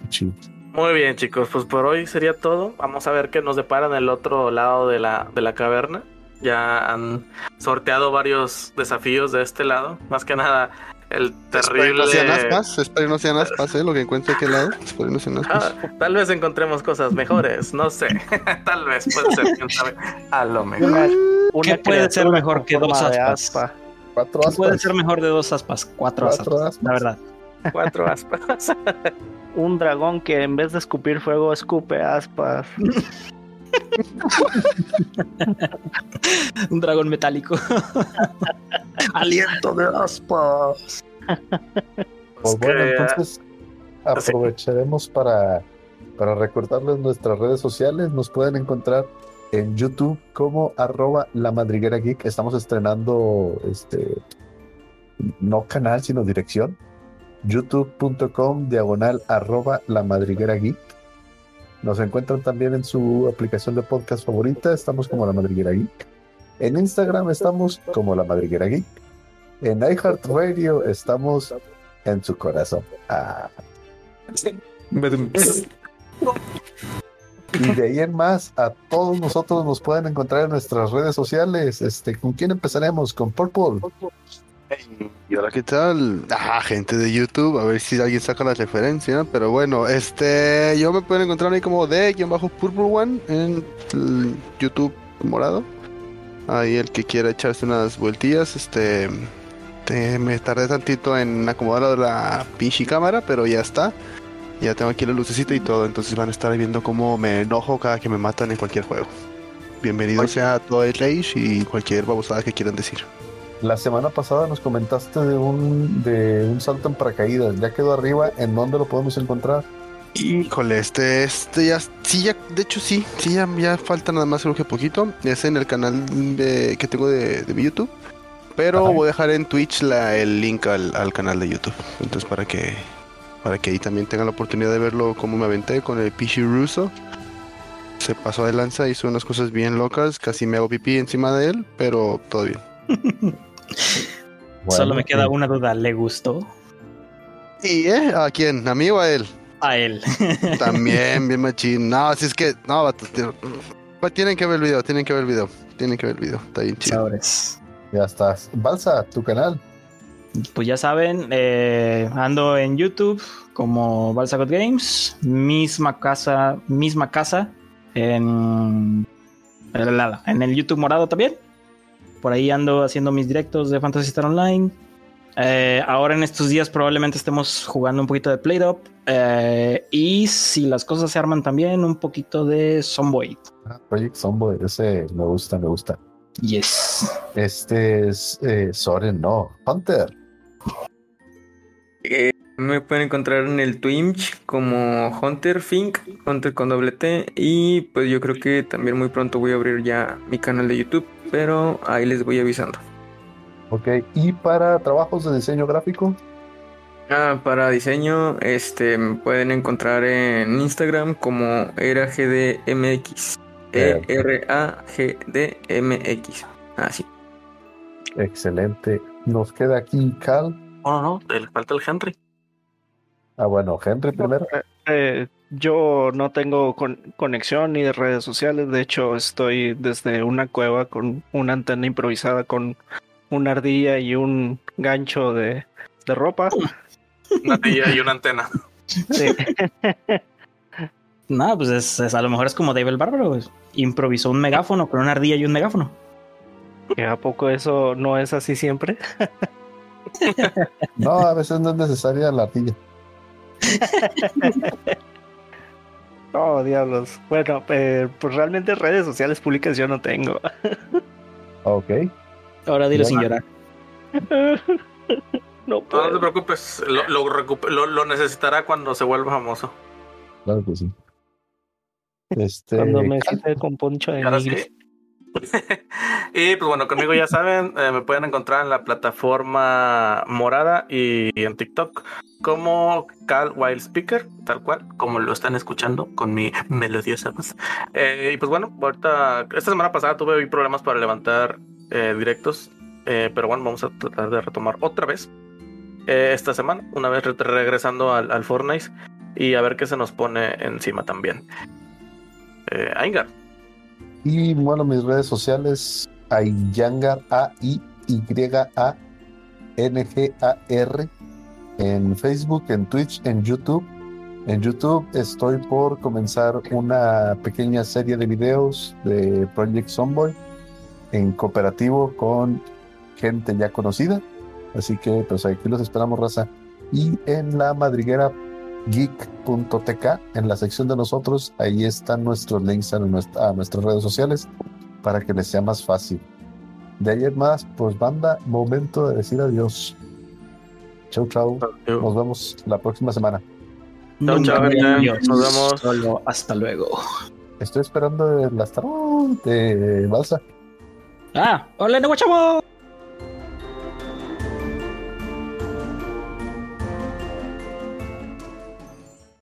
Muy bien, chicos, pues por hoy sería todo. Vamos a ver qué nos depara en el otro lado de la, de la caverna. Ya han sorteado varios desafíos de este lado. Más que nada, el Espero terrible. no sean aspas, espero no sean aspas, ¿eh? Lo que encuentre aquel lado. Espero no sean aspas. Ah, tal vez encontremos cosas mejores, no sé. tal vez puede ser, quién sabe. A lo mejor. Una, ¿Qué puede ser mejor que dos aspas? aspa. Cuatro ¿Qué puede aspas. ser mejor de dos aspas? Cuatro, Cuatro aspas. aspas. La verdad. Cuatro aspas. Un dragón que en vez de escupir fuego escupe aspas. Un dragón metálico. Aliento de aspas. Pues bueno, ah, entonces aprovecharemos para, para recordarles nuestras redes sociales. Nos pueden encontrar en YouTube como arroba la madriguera geek. Estamos estrenando este no canal, sino dirección. youtube.com diagonal arroba la madriguera geek. Nos encuentran también en su aplicación de podcast favorita. Estamos como la madriguera geek. En Instagram estamos como la madriguera geek. En iHeartRadio estamos en su corazón. Ah, y de ahí en más, a todos nosotros nos pueden encontrar en nuestras redes sociales. Este, ¿Con quién empezaremos? Con Purple. Y ahora, ¿qué tal? Ah, gente de YouTube, a ver si alguien saca la referencia. Pero bueno, este, yo me pueden encontrar ahí como de-purple one en el YouTube morado. Ahí el que quiera echarse unas vueltillas, este, te- me tardé tantito en acomodar de la pinche cámara, pero ya está. Ya tengo aquí la lucecita y todo, entonces van a estar viendo cómo me enojo cada que me matan en cualquier juego. Bienvenido sea todo el Rage y cualquier babosada que quieran decir. La semana pasada nos comentaste de un, de un salto en paracaídas. Ya quedó arriba. ¿En dónde lo podemos encontrar? Híjole, este, este ya, sí, ya, de hecho sí, sí, ya, ya falta nada más creo que poquito. Es en el canal de- que tengo de, de mi YouTube. Pero Ajá. voy a dejar en Twitch la, el link al, al canal de YouTube. Entonces para que, para que ahí también tengan la oportunidad de verlo cómo me aventé con el Pichi Russo. Se pasó de lanza, hizo unas cosas bien locas, casi me hago pipí encima de él, pero todo bien. Solo me queda una duda. ¿Le gustó? ¿Y eh? a quién? ¿A mí o a él? A él. También, bien machín. No, si es que, no. Pues tienen que ver el video, tienen que ver el video. Tienen que ver el video, está bien chido. Ya estás. Balsa, tu canal. Pues ya saben, eh, ando en YouTube como Balsagot Games, misma casa, misma casa en, en el YouTube morado también. Por ahí ando haciendo mis directos de Fantasy Star Online. Eh, ahora en estos días probablemente estemos jugando un poquito de Play Up y si las cosas se arman también un poquito de Zomboid. Ah, Project Zomboid. Ese me gusta, me gusta. Yes. Este es eh, Soren, no. Hunter. Eh, me pueden encontrar en el Twitch como Hunter Fink, Hunter con doble T. Y pues yo creo que también muy pronto voy a abrir ya mi canal de YouTube, pero ahí les voy avisando. Ok. Y para trabajos de diseño gráfico. Ah, para diseño, este, me pueden encontrar en Instagram como ERAGDMX. E-R-A-G-D-M-X. Así. Excelente. Nos queda aquí Cal. No, no, no, el- falta el Henry. Ah, bueno, Henry primero. Eh, yo no tengo con- conexión ni de redes sociales, de hecho estoy desde una cueva con una antena improvisada con una ardilla y un gancho de, de ropa. Una tía y una antena. Sí. No, pues es, es- a lo mejor es como Dave el Bárbaro. pues. Improvisó un megáfono con una ardilla y un megáfono. ¿Que ¿A poco eso no es así siempre? No, a veces no es necesaria la ardilla. Oh, diablos. Bueno, eh, pues realmente redes sociales públicas yo no tengo. Ok. Ahora dilo sin llorar. No No, no te preocupes, lo, lo, recupe- lo- lo necesitará cuando se vuelva famoso. Claro que sí. Este. Cuando me cité con Poncho de Nigris. sí. y pues bueno, conmigo ya saben, eh, me pueden encontrar en la plataforma morada y en TikTok como Cal Wild Speaker, tal cual, como lo están escuchando con mi melodiosa voz. Eh, y pues bueno, ahorita, esta semana pasada tuve problemas para levantar eh, directos, pero bueno, vamos a tratar de retomar otra vez esta semana, una vez re- regresando al, al Fortnite y a ver qué se nos pone encima también. Eh, Aingar. Y bueno, mis redes sociales, Ayangar, A-I-Y-A-N-G-A-R, en Facebook, en Twitch, en YouTube. En YouTube estoy por comenzar una pequeña serie de videos de Project Zomboid en cooperativo con gente ya conocida. Así que pues aquí los esperamos, raza. Y en la madriguera geek.tk en la sección de nosotros ahí están nuestros links a, nuestra- a nuestras redes sociales para que les sea más fácil de ayer más pues banda momento de decir adiós chau chau nos vemos la próxima semana gente. adiós. Nos vemos. Solo hasta luego. estoy esperando el astro de balsa Ah, hola, no, chavo.